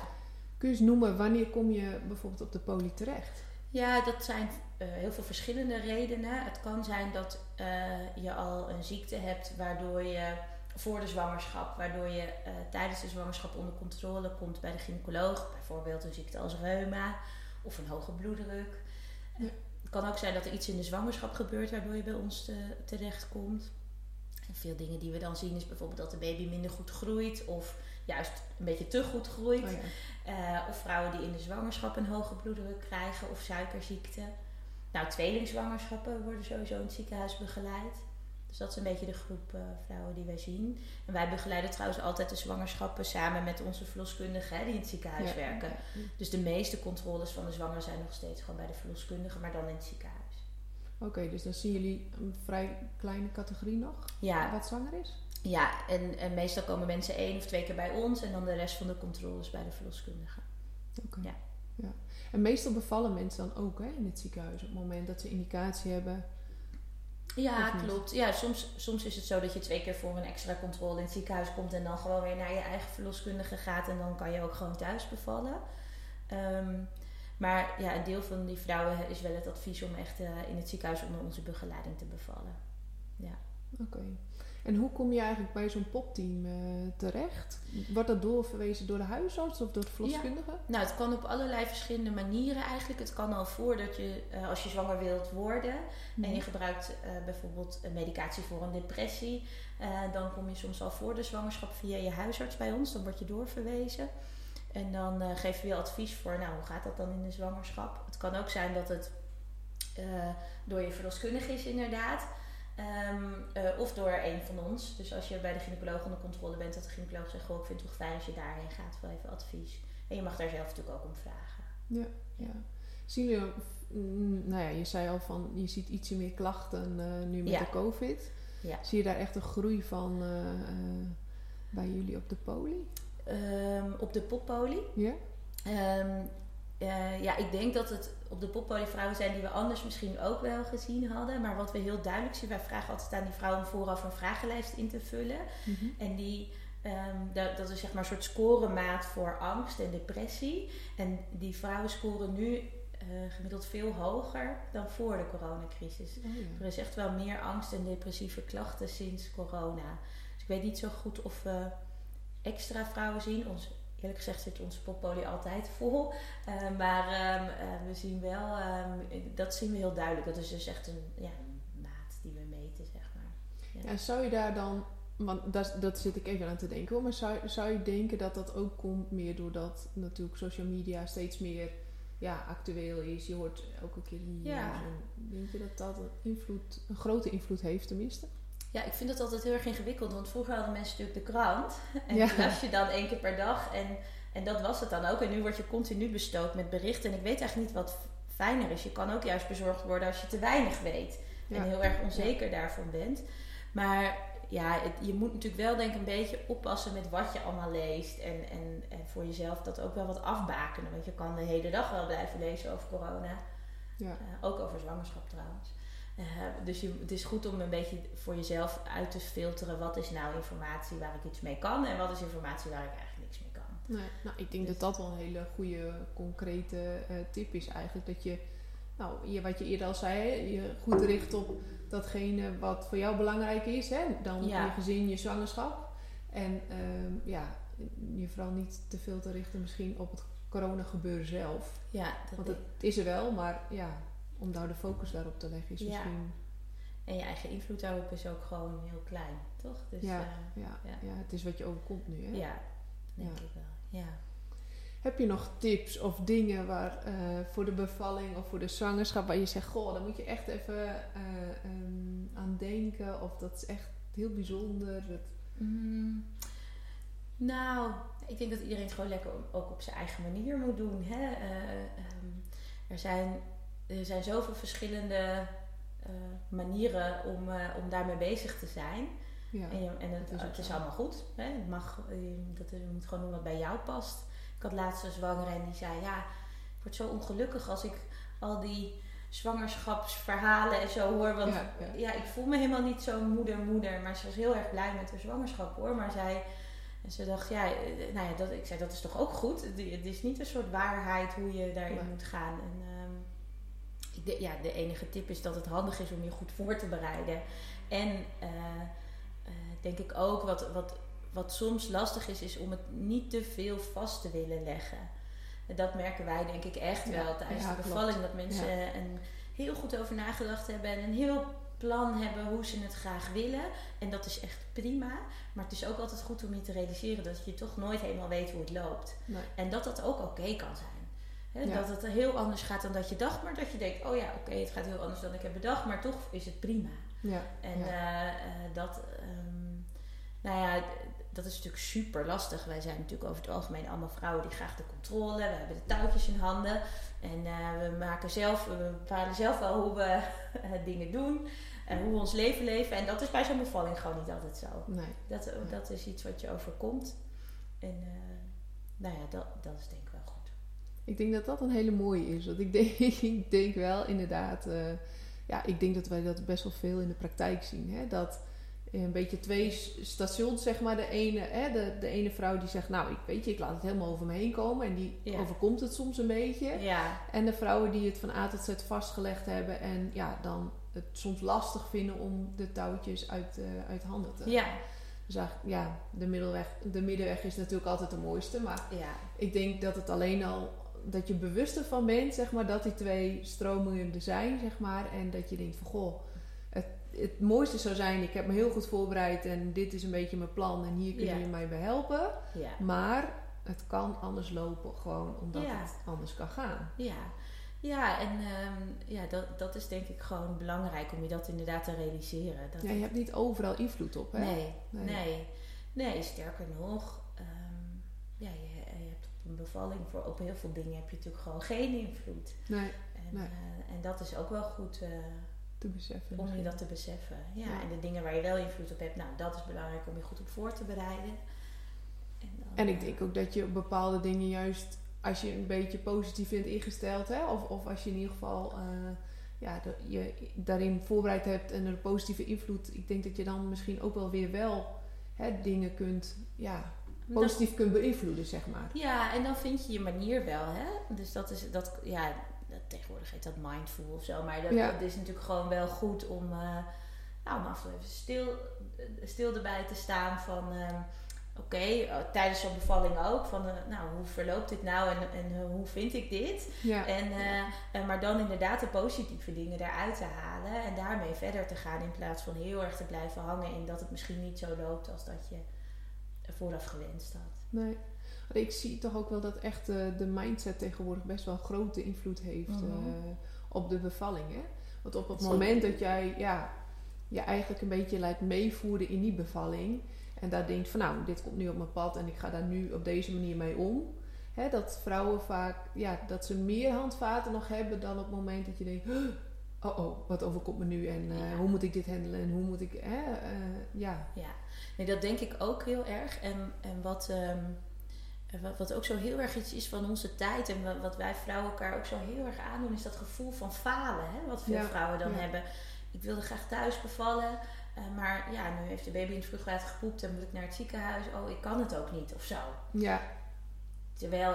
Kun je eens noemen, wanneer kom je bijvoorbeeld op de poli terecht? Ja, dat zijn eh, heel veel verschillende redenen. Het kan zijn dat eh, je al een ziekte hebt waardoor je voor de zwangerschap, waardoor je eh, tijdens de zwangerschap onder controle komt bij de gynaecoloog. Bijvoorbeeld een ziekte als reuma of een hoge bloeddruk. Ja. Het kan ook zijn dat er iets in de zwangerschap gebeurt waardoor je bij ons te, terechtkomt. En veel dingen die we dan zien is bijvoorbeeld dat de baby minder goed groeit of juist een beetje te goed groeit. Oh ja. Of vrouwen die in de zwangerschap een hoge bloeddruk krijgen of suikerziekte. Nou, tweelingzwangerschappen worden sowieso in het ziekenhuis begeleid. Dus dat is een beetje de groep eh, vrouwen die wij zien. En wij begeleiden trouwens altijd de zwangerschappen samen met onze verloskundigen hè, die in het ziekenhuis Ja, werken. Dus de meeste controles van de zwangere zijn nog steeds gewoon bij de verloskundige, maar dan in het ziekenhuis. Oké, dus dan zien jullie een vrij kleine categorie nog, Ja, wat zwanger is? ja en, en meestal komen mensen één of twee keer bij ons en dan de rest van de controles bij de verloskundige. Oké. Ja. Ja. En meestal bevallen mensen dan ook hè, in het ziekenhuis op het moment dat ze indicatie hebben. Ja, klopt. Ja, soms, soms is het zo dat je twee keer voor een extra controle in het ziekenhuis komt en dan gewoon weer naar je eigen verloskundige gaat en dan kan je ook gewoon thuis bevallen. Ehm, maar ja, een deel van die vrouwen is wel het advies om echt eh, in het ziekenhuis onder onze begeleiding te bevallen. Oké. En hoe kom je eigenlijk bij zo'n popteam eh, terecht? Wordt dat doorverwezen door de huisarts of door de verloskundige? Nou, het kan op allerlei verschillende manieren eigenlijk. Het kan al voordat je, eh, als je zwanger wilt worden en Mhm. je gebruikt eh, bijvoorbeeld medicatie voor een depressie, dan kom je soms al voor de zwangerschap via je huisarts bij ons. Dan word je doorverwezen. En dan geven we je advies voor, nou, hoe gaat dat dan in de zwangerschap? Het kan ook zijn dat het door je verloskundige is, inderdaad. Ehm, eh, of door een van ons. Dus als je bij de gynaecoloog onder controle bent, dat de gynaecoloog zegt: Goh, ik vind het toch fijn als je daarheen gaat voor even advies. En je mag daar zelf natuurlijk ook om vragen. Ja, ja. Zien jullie, mm, nou ja, je zei al van, je ziet ietsje meer klachten eh, nu met Ja. de COVID. Ja. Zie je daar echt een groei van eh, bij jullie op de poli? Ehm, op de poppolie. Ja? Ehm, eh, ja, ik denk dat het op de poppolie vrouwen zijn die we anders misschien ook wel gezien hadden. Maar wat we heel duidelijk zien, wij vragen altijd aan die vrouwen om vooraf een vragenlijst in te vullen. Mhm. En die, ehm, dat, dat is zeg maar een soort scoremaat voor angst en depressie. En die vrouwen scoren nu eh, gemiddeld veel hoger dan voor de coronacrisis. Oh, ja. Er is echt wel meer angst en depressieve klachten sinds corona. Dus ik weet niet zo goed of we extra vrouwen zien. Ons, eerlijk gezegd zit onze poppolie altijd vol. Eh, maar eh, we zien wel, ehm, dat zien we heel duidelijk. Dat is dus echt een, ja, een maat die we meten, zeg maar. Ja, en zou je daar dan, want dat, dat zit ik even aan te denken hoor, maar zou, zou je denken dat dat ook komt meer doordat natuurlijk social media steeds meer ja, actueel is. Je hoort elke keer de Ja. Denk je dat dat een, invloed, een grote invloed heeft tenminste? Ja, ik vind het altijd heel erg ingewikkeld, want vroeger hadden mensen natuurlijk de krant. [LAUGHS] En Ja. die las je dan één keer per dag en, en dat was het dan ook. En nu word je continu bestookt met berichten. En ik weet eigenlijk niet wat fijner is. Je kan ook juist bezorgd worden als je te weinig weet. Ja. En heel erg onzeker daarvan bent. Maar ja, het- je moet natuurlijk wel denk ik een beetje oppassen met wat je allemaal leest. En, en, en voor jezelf dat ook wel wat afbakenen. Want je kan de hele dag wel blijven lezen over corona. Ja. Eh, ook over zwangerschap trouwens. Eh, dus je, het is goed om een beetje voor jezelf uit te filteren. Wat is nou informatie waar ik iets mee kan. En wat is informatie waar ik eigenlijk niks mee kan. Nee, nou, ik denk dat dat wel een hele goede, concrete eh, tip is eigenlijk. Dat je, nou, je, wat je eerder al zei, je goed richt op datgene wat voor jou belangrijk is. Hè? Dan Ja. je gezin, je zwangerschap. En ehm, ja, je vooral niet te veel te richten misschien op het corona gebeuren zelf. Ja, dat Want het is er wel, maar ja, om daar de focus daarop te leggen is Ja. misschien... En je eigen invloed daarop is ook gewoon heel klein, toch? Dus Ja. eh, Ja, Ja. ja. het is wat je overkomt nu. Hè? ja, denk Ja. ik wel. Ja. Heb je nog tips of dingen waar eh, voor de bevalling of voor de zwangerschap waar je zegt, goh, daar moet je echt even eh, ehm, aan denken of dat is echt heel bijzonder. Mm, nou, ik denk dat iedereen het gewoon lekker ook op zijn eigen manier moet doen. Hè? Eh, ehm, er, zijn, er zijn zoveel verschillende eh, manieren om, eh, om daarmee bezig te zijn. ja. En, en het, dat is het is zo. allemaal goed. Hè? Het mag, je, dat, je moet gewoon doen wat bij jou past. Ik had laatst een zwangere en die zei... Ja, ik word zo ongelukkig als ik al die zwangerschapsverhalen en zo hoor. Want Ja, ja. ja, ik voel me helemaal niet zo'n moeder-moeder. Maar ze was heel erg blij met haar zwangerschap hoor. Maar zij... En ze dacht, ja, eh, nou ja, dat, ik zei, dat is toch ook goed? Het, is niet een soort waarheid hoe je daarin moet gaan. En, de, ja, de enige tip is dat het handig is om je goed voor te bereiden. En eh, eh, denk ik ook, wat, wat, wat soms lastig is, is om het niet te veel vast te willen leggen. En dat merken wij denk ik echt Ja, wel tijdens ja, de bevalling. Dat mensen een heel goed over nagedacht hebben en een heel plan hebben hoe ze het graag willen. En dat is echt prima. Maar het is ook altijd goed om je te realiseren dat je toch nooit helemaal weet hoe het loopt. Nee. En dat dat ook oké kan zijn. Ja. Dat het heel anders gaat dan dat je dacht, maar dat je denkt, oh ja, oké, het gaat heel anders dan ik heb bedacht, maar toch is het prima. Ja, En ja. eh, eh, dat, ehm, nou ja, dat is natuurlijk super lastig. Wij zijn natuurlijk over het algemeen allemaal vrouwen die graag de controle. We hebben de touwtjes in handen. En eh, we maken zelf, we bepalen zelf wel hoe we [LAUGHS] dingen doen. En hoe we ons leven leven. En dat is bij zo'n bevalling gewoon niet altijd zo. nee. Dat, dat is iets wat je overkomt. En nou ja, dat, dat is denk ik. Ik denk dat dat een hele mooie is. Want ik denk, [LAUGHS] ik denk wel inderdaad, eh, ja, ik denk dat wij dat best wel veel in de praktijk zien. Hè? Dat een beetje twee stations, zeg maar. De ene, hè, de, de ene vrouw die zegt, nou, ik weet je, ik laat het helemaal over me heen komen. En die Ja. overkomt het soms een beetje. Ja, En de vrouwen die het van A tot Z vastgelegd hebben en ja, dan het soms lastig vinden om de touwtjes uit, eh, uit handen te ja, Dus ja, de middenweg, de middenweg is natuurlijk altijd de mooiste. Maar ja. ik denk dat het alleen al dat je bewust ervan bent, zeg maar, dat die twee stromingen er zijn, zeg maar. En dat je denkt van goh, het, het mooiste zou zijn, ik heb me heel goed voorbereid en dit is een beetje mijn plan en hier kun je Ja. mij bij helpen. ja. Maar het kan anders lopen, gewoon omdat Ja. het anders kan gaan. Ja, ja en ehm, ja, dat, dat is denk ik gewoon belangrijk om je dat inderdaad te realiseren. Dat Ja, je hebt niet overal invloed op, hè? nee, Nee. nee, nee, sterker nog, ehm, ja, je, een bevalling voor op heel veel dingen heb je natuurlijk gewoon geen invloed. Nee, En, Nee. eh, en dat is ook wel goed eh, te beseffen. om je dat te beseffen. Ja, Ja. en de dingen waar je wel invloed op hebt, nou, dat is belangrijk om je goed op voor te bereiden. En, dan, En ik eh, denk ook dat je op bepaalde dingen juist, als je een beetje positief bent ingesteld, hè, of, of als je in ieder geval ja, de- je daarin voorbereid hebt en een positieve invloed, ik denk dat je dan misschien ook wel weer wel hè, dingen kunt, ja, dat- positief kunt beïnvloeden, zeg maar. Ja, en dan vind je je manier wel, hè? Dus dat is, dat, ja, dat, tegenwoordig heet dat mindful of zo. Maar dat, Ja. dat is natuurlijk gewoon wel goed om, eh, nou, om af en toe even stil, stil erbij te staan van, ehm, oké, eh, tijdens zo'n bevalling ook, van, eh, nou, hoe verloopt dit nou en, en eh, hoe vind ik dit? Ja, En, eh, maar dan inderdaad de positieve dingen eruit te halen en daarmee verder te gaan in plaats van heel erg te blijven hangen in dat het misschien niet zo loopt als dat je vooraf gewenst had. nee. Ik zie toch ook wel dat echt uh, de mindset tegenwoordig best wel grote invloed heeft Mhm. eh, op de bevalling. Hè? Want op het moment dat jij ja, je eigenlijk een beetje laat meevoeren in die bevalling. En daar denkt van nou, dit komt nu op mijn pad en ik ga daar nu op deze manier mee om. Hè, dat vrouwen vaak, ja, dat ze meer handvaten nog hebben dan op het moment dat je denkt... Oh, oh, wat overkomt me nu en eh, Ja. hoe moet ik dit handelen en hoe moet ik... Hè, eh, ja, Ja, nee, dat denk ik ook heel erg. En, en wat, ehm, wat, wat ook zo heel erg iets is van onze tijd en wa- wat wij vrouwen elkaar ook zo heel erg aandoen, is dat gevoel van falen. Hè? Wat veel Ja, vrouwen dan ja. hebben. Ik wilde graag thuis bevallen, eh, maar ja, nu heeft de baby in het vruchtwater gepoept en moet ik naar het ziekenhuis. Oh, ik kan het ook niet of zo. ja, Terwijl,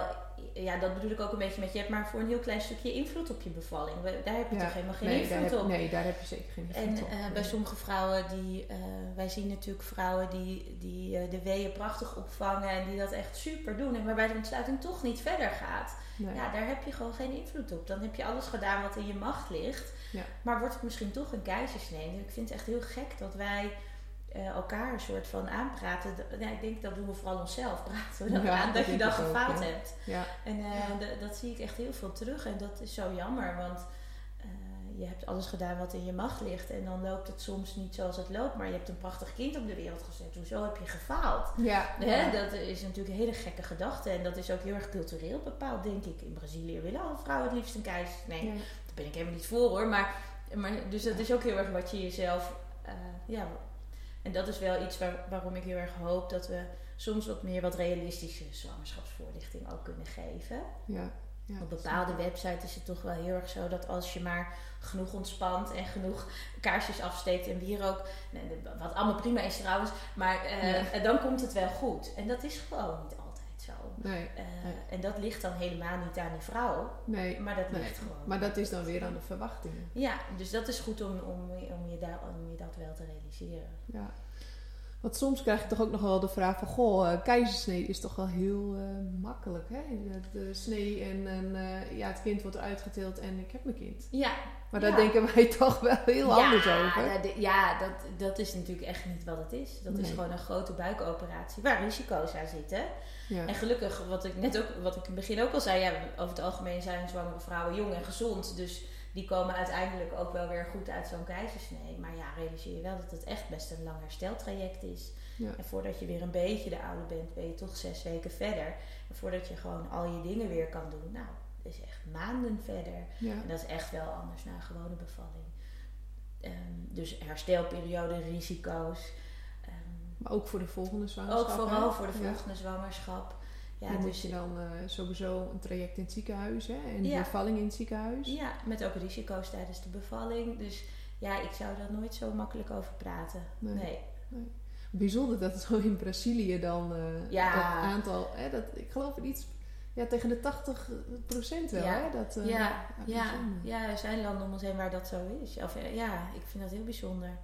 ja, dat bedoel ik ook een beetje met je hebt maar voor een heel klein stukje invloed op je bevalling. Daar heb je ja. toch helemaal geen nee, invloed heb, op. nee, daar heb je zeker geen invloed En op. eh, bij Nee. sommige vrouwen die, eh, wij zien natuurlijk vrouwen die, die eh, de weeën prachtig opvangen en die dat echt super doen. En waarbij de ontsluiting toch niet verder gaat. Nee. Ja, daar heb je gewoon geen invloed op. Dan heb je alles gedaan wat in je macht ligt. Ja. Maar wordt het misschien toch een keizersnee? Dus ik vind het echt heel gek dat wij eh, elkaar een soort van aanpraten. Ja, ik denk dat doen we vooral onszelf. [LAUGHS] Praten we dan Ja, aan dat dat je dan ook, gefaald hebt. Ja, En eh, d- dat zie ik echt heel veel terug. En dat is zo jammer, want eh, je hebt alles gedaan wat in je macht ligt. En dan loopt het soms niet zoals het loopt, maar je hebt een prachtig kind op de wereld gezet. Hoezo heb je gefaald? ja, Hè? ja. Dat is natuurlijk een hele gekke gedachte. En dat is ook heel erg cultureel bepaald, denk ik. In Brazilië willen alle vrouwen het liefst een keizer. Nee, Ja. daar ben ik helemaal niet voor hoor. Maar, maar, dus dat is ook heel erg wat je jezelf. eh, ja, en dat is wel iets waar, waarom ik heel erg hoop dat we soms wat meer wat realistische zwangerschapsvoorlichting ook kunnen geven. ja, ja. Op bepaalde websites is het toch wel heel erg zo dat als je maar genoeg ontspant en genoeg kaarsjes afsteekt en wierook, wat allemaal prima is trouwens, maar eh, Ja. dan komt het wel goed. En dat is gewoon niet. Nee, Eh, Nee. En dat ligt dan helemaal niet aan die vrouw, nee. maar dat Nee. ligt gewoon. Maar dat is dan weer aan de verwachtingen. Ja, dus dat is goed om, om, om, je, daar, om je dat wel te realiseren. Ja. Want soms krijg je toch ook nog wel de vraag van... Goh, eh, keizersnee is toch wel heel eh, makkelijk, hè? De, snee en, en eh, ja, het kind wordt eruit getild en ik heb mijn kind. Ja, Maar daar Ja. denken wij [LAUGHS] toch wel heel ja, anders over. ja, dat, dat is natuurlijk echt niet wat het is. Dat is gewoon een grote buikoperatie waar risico's aan zitten. Ja. En gelukkig, wat ik net ook, wat ik in het begin ook al zei, ja, over het algemeen zijn zwangere vrouwen jong en gezond. Dus die komen uiteindelijk ook wel weer goed uit zo'n keizersnee. Maar ja, realiseer je wel dat het echt best een lang hersteltraject is. Ja. En voordat je weer een beetje de oude bent, ben je toch zes weken verder. En voordat je gewoon al je dingen weer kan doen, nou, dat is echt maanden verder. Ja. En dat is echt wel anders na een gewone bevalling. Ehm, dus herstelperiode, risico's. Ehm, Maar ook voor de volgende zwangerschap. ook vooral hè? voor de Ja. volgende zwangerschap. Ja, dan dus, je dan eh, sowieso een traject in het ziekenhuis hè? en Ja. de bevalling in het ziekenhuis. ja, met ook risico's tijdens de bevalling. Dus ja, ik zou daar nooit zo makkelijk over praten. Nee. Nee. Bijzonder dat het zo in Brazilië dan eh, Ja. dat aantal, hè, dat, ik geloof het iets ja, tegen de 80% wel. Ja. Hè? Dat, eh, ja, ja, ja, er zijn landen om ons heen waar dat zo is. Of, ja, ik vind dat heel bijzonder.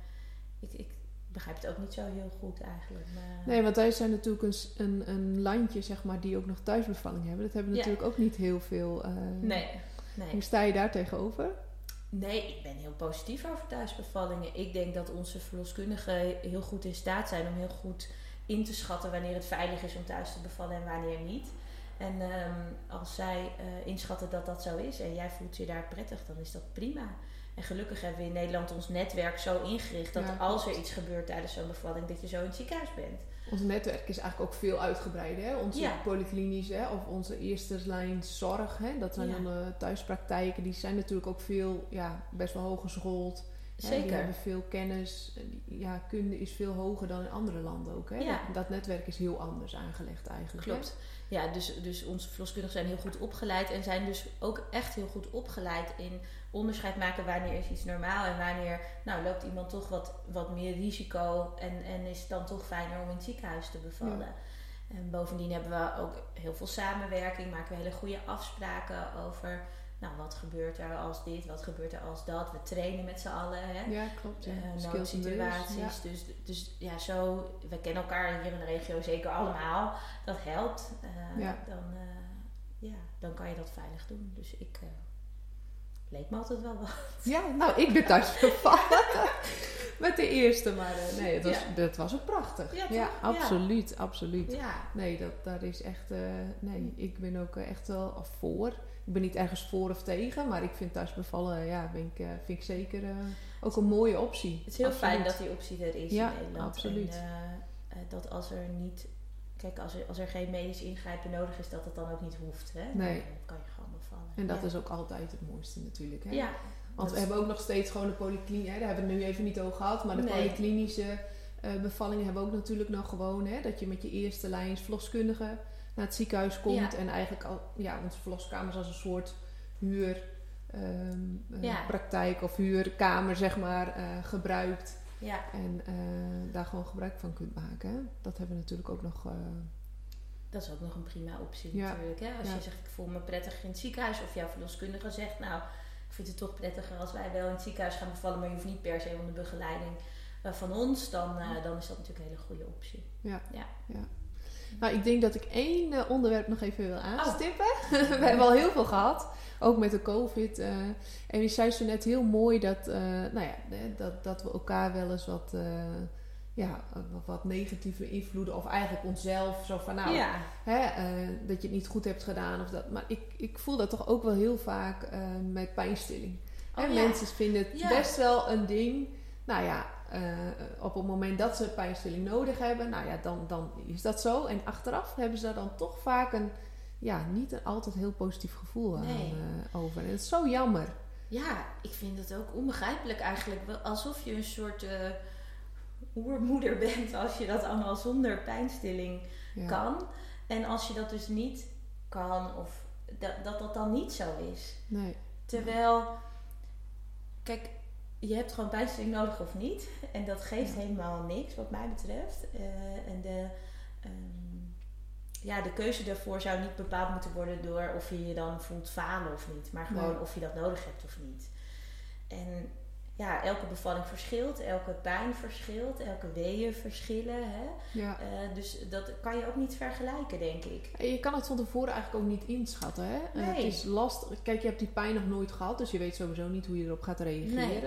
Ik, ik begrijp het ook niet zo heel goed eigenlijk. Maar, Nee, want wij zijn natuurlijk een, een, een landje zeg maar, die ook nog thuisbevalling hebben. Dat hebben Ja. natuurlijk ook niet heel veel. eh, nee, nee. Hoe sta je daar tegenover? Nee, ik ben heel positief over thuisbevallingen. Ik denk dat onze verloskundigen heel goed in staat zijn om heel goed in te schatten wanneer het veilig is om thuis te bevallen en wanneer niet. En ehm, als zij eh, inschatten dat dat zo is en jij voelt je daar prettig, dan is dat prima. En gelukkig hebben we in Nederland ons netwerk zo ingericht dat Ja, als er iets gebeurt tijdens zo'n bevalling, dat je zo in het ziekenhuis bent. Ons netwerk is eigenlijk ook veel uitgebreider. Hè? Onze Ja. polyklinisch hè? of onze eerste lijn zorg. Hè? Dat zijn Ja. dan eh, thuispraktijken. Die zijn natuurlijk ook veel, ja, best wel hooggeschoold. Hè? Die Zeker. hebben veel kennis. Ja, kunde is veel hoger dan in andere landen ook. Hè? Ja. Dat, dat netwerk is heel anders aangelegd eigenlijk. hè? Klopt. Ja, dus, dus onze verloskundigen zijn heel goed opgeleid en zijn dus ook echt heel goed opgeleid in onderscheid maken wanneer is iets normaal en wanneer nou, loopt iemand toch wat, wat meer risico en, en is het dan toch fijner om in het ziekenhuis te bevallen. En bovendien hebben we ook heel veel samenwerking, maken we hele goede afspraken over nou, wat gebeurt er als dit, wat gebeurt er als dat. We trainen met z'n allen. Hè? Ja, klopt. Ja. eh, noodsituaties. Dus, dus ja, zo, we kennen elkaar hier in de regio zeker allemaal. Dat helpt. Eh, Ja. Dan, eh, ja, dan kan je dat veilig doen. Dus ik, leek me altijd wel wat. Ja, nou, ik ben thuis bevallen [LAUGHS] met de eerste, maar uh, nee, het was, Ja. dat was ook prachtig. Ja, Ja, toch? Ja. absoluut, absoluut. Ja, Nee, dat, daar is echt, eh, nee, ik ben ook eh, echt wel voor. Ik ben niet ergens voor of tegen, maar ik vind thuis bevallen, ja, ben ik, eh, vind ik zeker eh, ook een mooie optie. het is heel Absoluut. fijn dat die optie er is in Nederland. absoluut. En eh, eh, dat als er niet, kijk, als er, als er geen medisch ingrijpen nodig is, dat het dan ook niet hoeft. Hè? Nee. Dan kan je gewoon bevallen. En dat ja. is ook altijd het mooiste natuurlijk. Hè? Ja, Want we hebben ook nog steeds gewoon de polykliniek, daar hebben we het nu even niet over gehad, maar de Nee. polyklinische eh, bevallingen hebben we ook natuurlijk nog gewoon, hè, dat je met je eerste lijns verloskundige naar het ziekenhuis komt Ja. en eigenlijk al, ja, onze verloskamers als een soort huur. ehm, eh, Ja. of huurkamer zeg maar eh, gebruikt ja. en eh, daar gewoon gebruik van kunt maken. Hè? Dat hebben we natuurlijk ook nog. eh, Dat is ook nog een prima optie Ja. natuurlijk. Hè? Als Ja. je zegt, ik voel me prettig in het ziekenhuis. Of jouw verloskundige zegt, nou, ik vind het toch prettiger als wij wel in het ziekenhuis gaan bevallen. Maar je hoeft niet per se onder begeleiding eh, van ons. Dan, dan is dat natuurlijk een hele goede optie. Nou, ik denk dat ik één eh, onderwerp nog even wil Oh. aanstippen. [LAUGHS] we hebben al heel veel gehad, ook met de COVID. eh, en je zei zo net heel mooi dat, eh, nou ja, dat, dat we elkaar wel eens wat, ja, wat, negatieve invloeden, of eigenlijk onszelf, zo van nou, ja. hè, dat je het niet goed hebt gedaan. Of dat. Maar ik, ik voel dat toch ook wel heel vaak met pijnstilling. Oh, ja. Mensen vinden het Ja. best wel een ding. Nou ja, eh, op het moment dat ze pijnstilling nodig hebben, nou ja, dan, dan is dat zo. En achteraf hebben ze daar dan toch vaak een, ja, niet een altijd heel positief gevoel aan, eh, over. En het is zo jammer. Ja, ik vind het ook onbegrijpelijk eigenlijk. Alsof je een soort eh, oermoeder [LAUGHS] bent als je dat allemaal zonder pijnstilling Ja. kan. En als je dat dus niet kan, of dat dat, dat dan niet zo is. Nee. Terwijl, kijk, je hebt gewoon pijnstilling nodig of niet. En dat geeft Ja. helemaal niks, wat mij betreft. Eh, en de, ehm, ja, de keuze daarvoor zou niet bepaald moeten worden door of je je dan voelt falen of niet. Maar gewoon Nee. of je dat nodig hebt of niet. En ja, elke bevalling verschilt, elke pijn verschilt, elke weeën verschillen. Hè? Ja. Eh, dus dat kan je ook niet vergelijken, denk ik. En je kan het van tevoren eigenlijk ook niet inschatten. Hè? Het is lastig. Kijk, je hebt die pijn nog nooit gehad, dus je weet sowieso niet hoe je erop gaat reageren. Nee.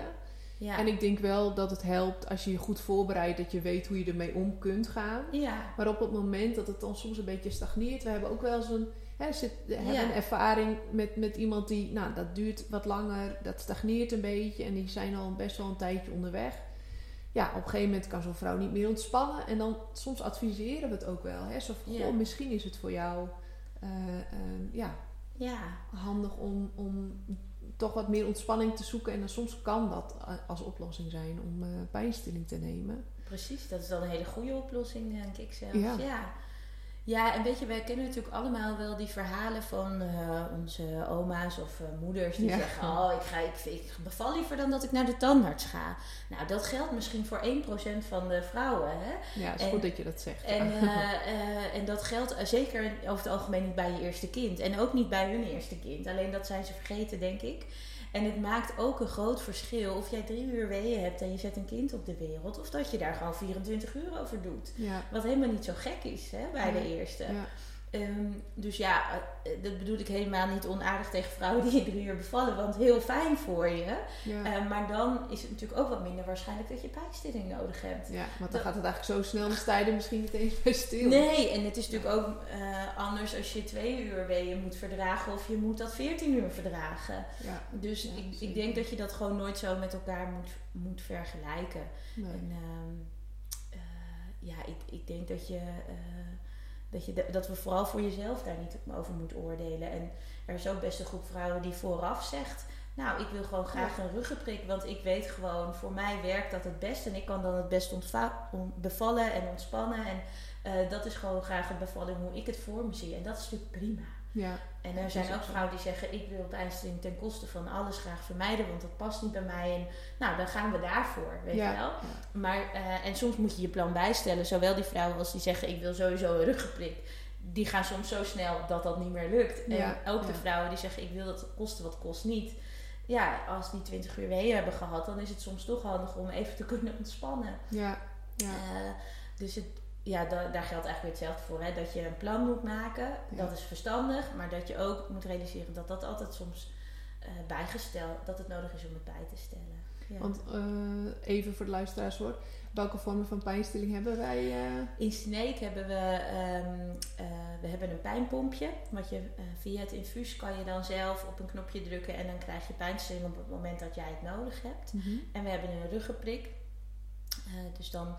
Ja. En ik denk wel dat het helpt als je je goed voorbereidt, dat je weet hoe je ermee om kunt gaan. ja. Maar op het moment dat het dan soms een beetje stagneert, we hebben ook wel eens een, hè, zit, hebben Ja. een ervaring met, met iemand die, nou, dat duurt wat langer, dat stagneert een beetje en die zijn al best wel een tijdje onderweg. Ja, op een gegeven moment kan zo'n vrouw niet meer ontspannen en dan soms adviseren we het ook wel. Hè? Zo van, Ja. goh, misschien is het voor jou eh, eh, ja, Ja. handig om, om toch wat meer ontspanning te zoeken. En dan soms kan dat als oplossing zijn om eh, pijnstilling te nemen. Precies, dat is dan een hele goede oplossing, denk ik zelf. Ja. ja. Ja, en weet je, wij kennen natuurlijk allemaal wel die verhalen van eh, onze oma's of eh, moeders die Ja. zeggen: Oh, ik, ga, ik, ik beval liever dan dat ik naar de tandarts ga. Nou, dat geldt misschien voor 1% van de vrouwen. Hè? Ja, het is En- goed dat je dat zegt. En, [LAUGHS] eh, en dat geldt zeker over het algemeen niet bij je eerste kind. En ook niet bij hun eerste kind. Alleen dat zijn ze vergeten, denk ik. En het maakt ook een groot verschil of jij drie uur weeën hebt en je zet een kind op de wereld. Of dat je daar gewoon 24 uur over doet. ja, Wat helemaal niet zo gek is hè, bij de eerste. ja, Ehm, dus ja, eh, dat bedoel ik helemaal niet onaardig tegen vrouwen die in drie uur bevallen. Want heel fijn voor je. ja. Eh, maar dan is het natuurlijk ook wat minder waarschijnlijk dat je pijnstilling nodig hebt. ja, want dan dat- gaat het eigenlijk zo snel, dan sta je er misschien niet eens bij stil. Nee, en het is natuurlijk ook eh, anders als je twee uur weeën moet verdragen of je moet dat 14 uur verdragen. Ja, Dus Ja, ik, ik denk dat je dat gewoon nooit zo met elkaar moet, moet vergelijken. nee. En ehm, eh, ja, ik, ik denk dat je, dat je dat we vooral voor jezelf daar niet over moet oordelen. En er is ook best een groep vrouwen die vooraf zegt. Nou, ik wil gewoon graag een ruggenprik, want ik weet gewoon, voor mij werkt dat het best. En ik kan dan het best bevallen en ontspannen. En eh, dat is gewoon graag een bevalling hoe ik het voor me zie. En dat is natuurlijk prima. Ja, En er zijn ook vrouwen die zeggen: Ik wil pijnstilling ten koste van alles graag vermijden, want dat past niet bij mij. En nou, dan gaan we daarvoor, weet Ja. je wel. Maar, eh, en soms moet je je plan bijstellen. Zowel die vrouwen als die zeggen: Ik wil sowieso een ruggenprik. Die gaan soms zo snel dat dat niet meer lukt. Ja, En ook de vrouwen die zeggen: Ik wil dat kosten wat kost niet. Ja, als die 20 uur weeën hebben gehad, dan is het soms toch handig om even te kunnen ontspannen. ja, ja. Eh, dus het, ja, da- daar geldt eigenlijk weer hetzelfde voor. Hè? Dat je een plan moet maken, Ja. dat is verstandig. Maar dat je ook moet realiseren dat dat altijd soms bijgesteld, dat het nodig is om het bij te stellen. Ja. Want even voor de luisteraars hoor, welke vormen van pijnstilling hebben wij? In Sneek hebben we, um, we hebben een pijnpompje. Wat je, via het infuus kan je dan zelf op een knopje drukken en dan krijg je pijnstilling op het moment dat jij het nodig hebt. Mhm. En we hebben een ruggenprik. dus dan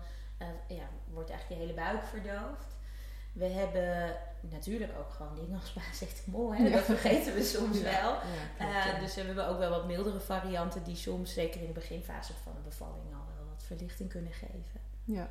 ja, wordt eigenlijk je hele buik verdoofd. We hebben natuurlijk ook gewoon dingen als paracetamol. Hè? Dat vergeten we soms wel. Uh, dus we hebben ook wel wat mildere varianten die soms, zeker in de beginfase van een bevalling, al wel wat verlichting kunnen geven. Ja.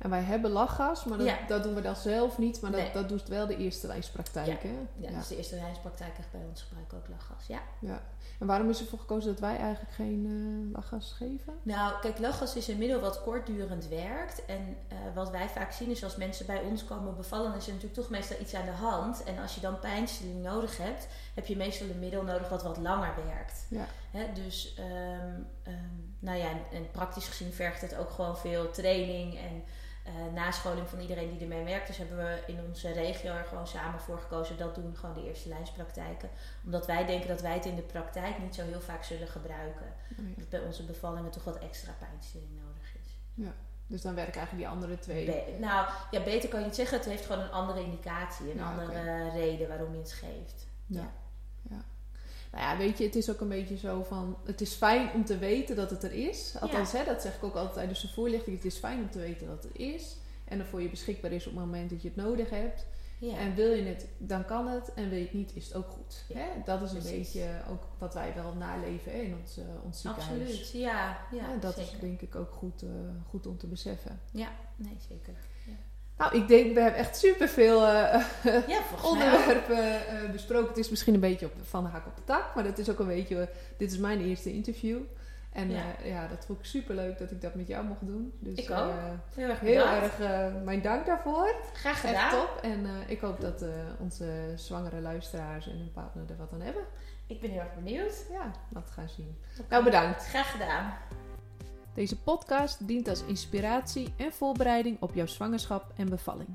En wij hebben lachgas, maar dat, dat, doen we dan zelf niet. Maar dat, dat doet wel de eerste lijnspraktijk. Ja, ja, dus de eerste lijnspraktijk echt bij ons gebruiken ook lachgas. Ja. ja. En waarom is ervoor gekozen dat wij eigenlijk geen uh, lachgas geven? Nou, kijk, lachgas is een middel wat kortdurend werkt. En uh, wat wij vaak zien is als mensen bij ons komen bevallen, is er natuurlijk toch meestal iets aan de hand. En als je dan pijnstilling nodig hebt, heb je meestal een middel nodig wat wat langer werkt. Ja. Hè, dus, um, um, nou ja, en, en praktisch gezien vergt het ook gewoon veel training en uh, nascholing van iedereen die ermee werkt. Dus hebben we in onze regio er gewoon samen voor gekozen. Dat doen gewoon de eerste lijnspraktijken. Omdat wij denken dat wij het in de praktijk niet zo heel vaak zullen gebruiken. Oh dat bij onze bevallingen toch wat extra pijnstilling nodig is. Ja. Dus dan werken eigenlijk die andere twee. nou ja, beter kan je niet zeggen. Het heeft gewoon een andere indicatie, een andere reden waarom je het geeft. ja. ja. Nou ja, weet je, het is ook een beetje zo van... Het is fijn om te weten dat het er is. Althans, hè, dat zeg ik ook altijd tijdens de voorlichting. Het is fijn om te weten dat het is. En dat voor je beschikbaar is op het moment dat je het nodig hebt. Ja. En wil je het, dan kan het. En wil je het niet, is het ook goed. Hè? Dat is een beetje ook wat wij wel naleven hè, in ons, uh, ons ziekenhuis. Absoluut, ja. ja dat is denk ik ook goed, uh, goed om te beseffen. Ja, nee, zeker. Nou, ik denk, we hebben echt superveel uh, ja, [LAUGHS] onderwerpen uh, besproken. Het is misschien een beetje op, van de haak op de tak, maar dat is ook een beetje, dit is mijn eerste interview. En ja, ja dat vond ik super leuk dat ik dat met jou mocht doen. Dus, ik ook. heel erg Heel erg mijn dank daarvoor. Graag gedaan. Echt top. En ik hoop dat onze zwangere luisteraars en hun partner er wat aan hebben. Ik ben heel erg benieuwd. Ja, dat gaan zien. Nou, bedankt. Graag gedaan. Deze podcast dient als inspiratie en voorbereiding op jouw zwangerschap en bevalling.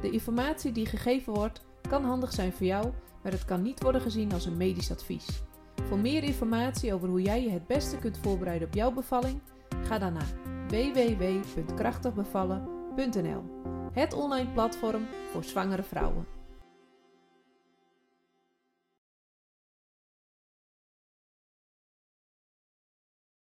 De informatie die gegeven wordt kan handig zijn voor jou, maar het kan niet worden gezien als een medisch advies. Voor meer informatie over hoe jij je het beste kunt voorbereiden op jouw bevalling, ga dan naar www.krachtigbevallen.nl, het online platform voor zwangere vrouwen.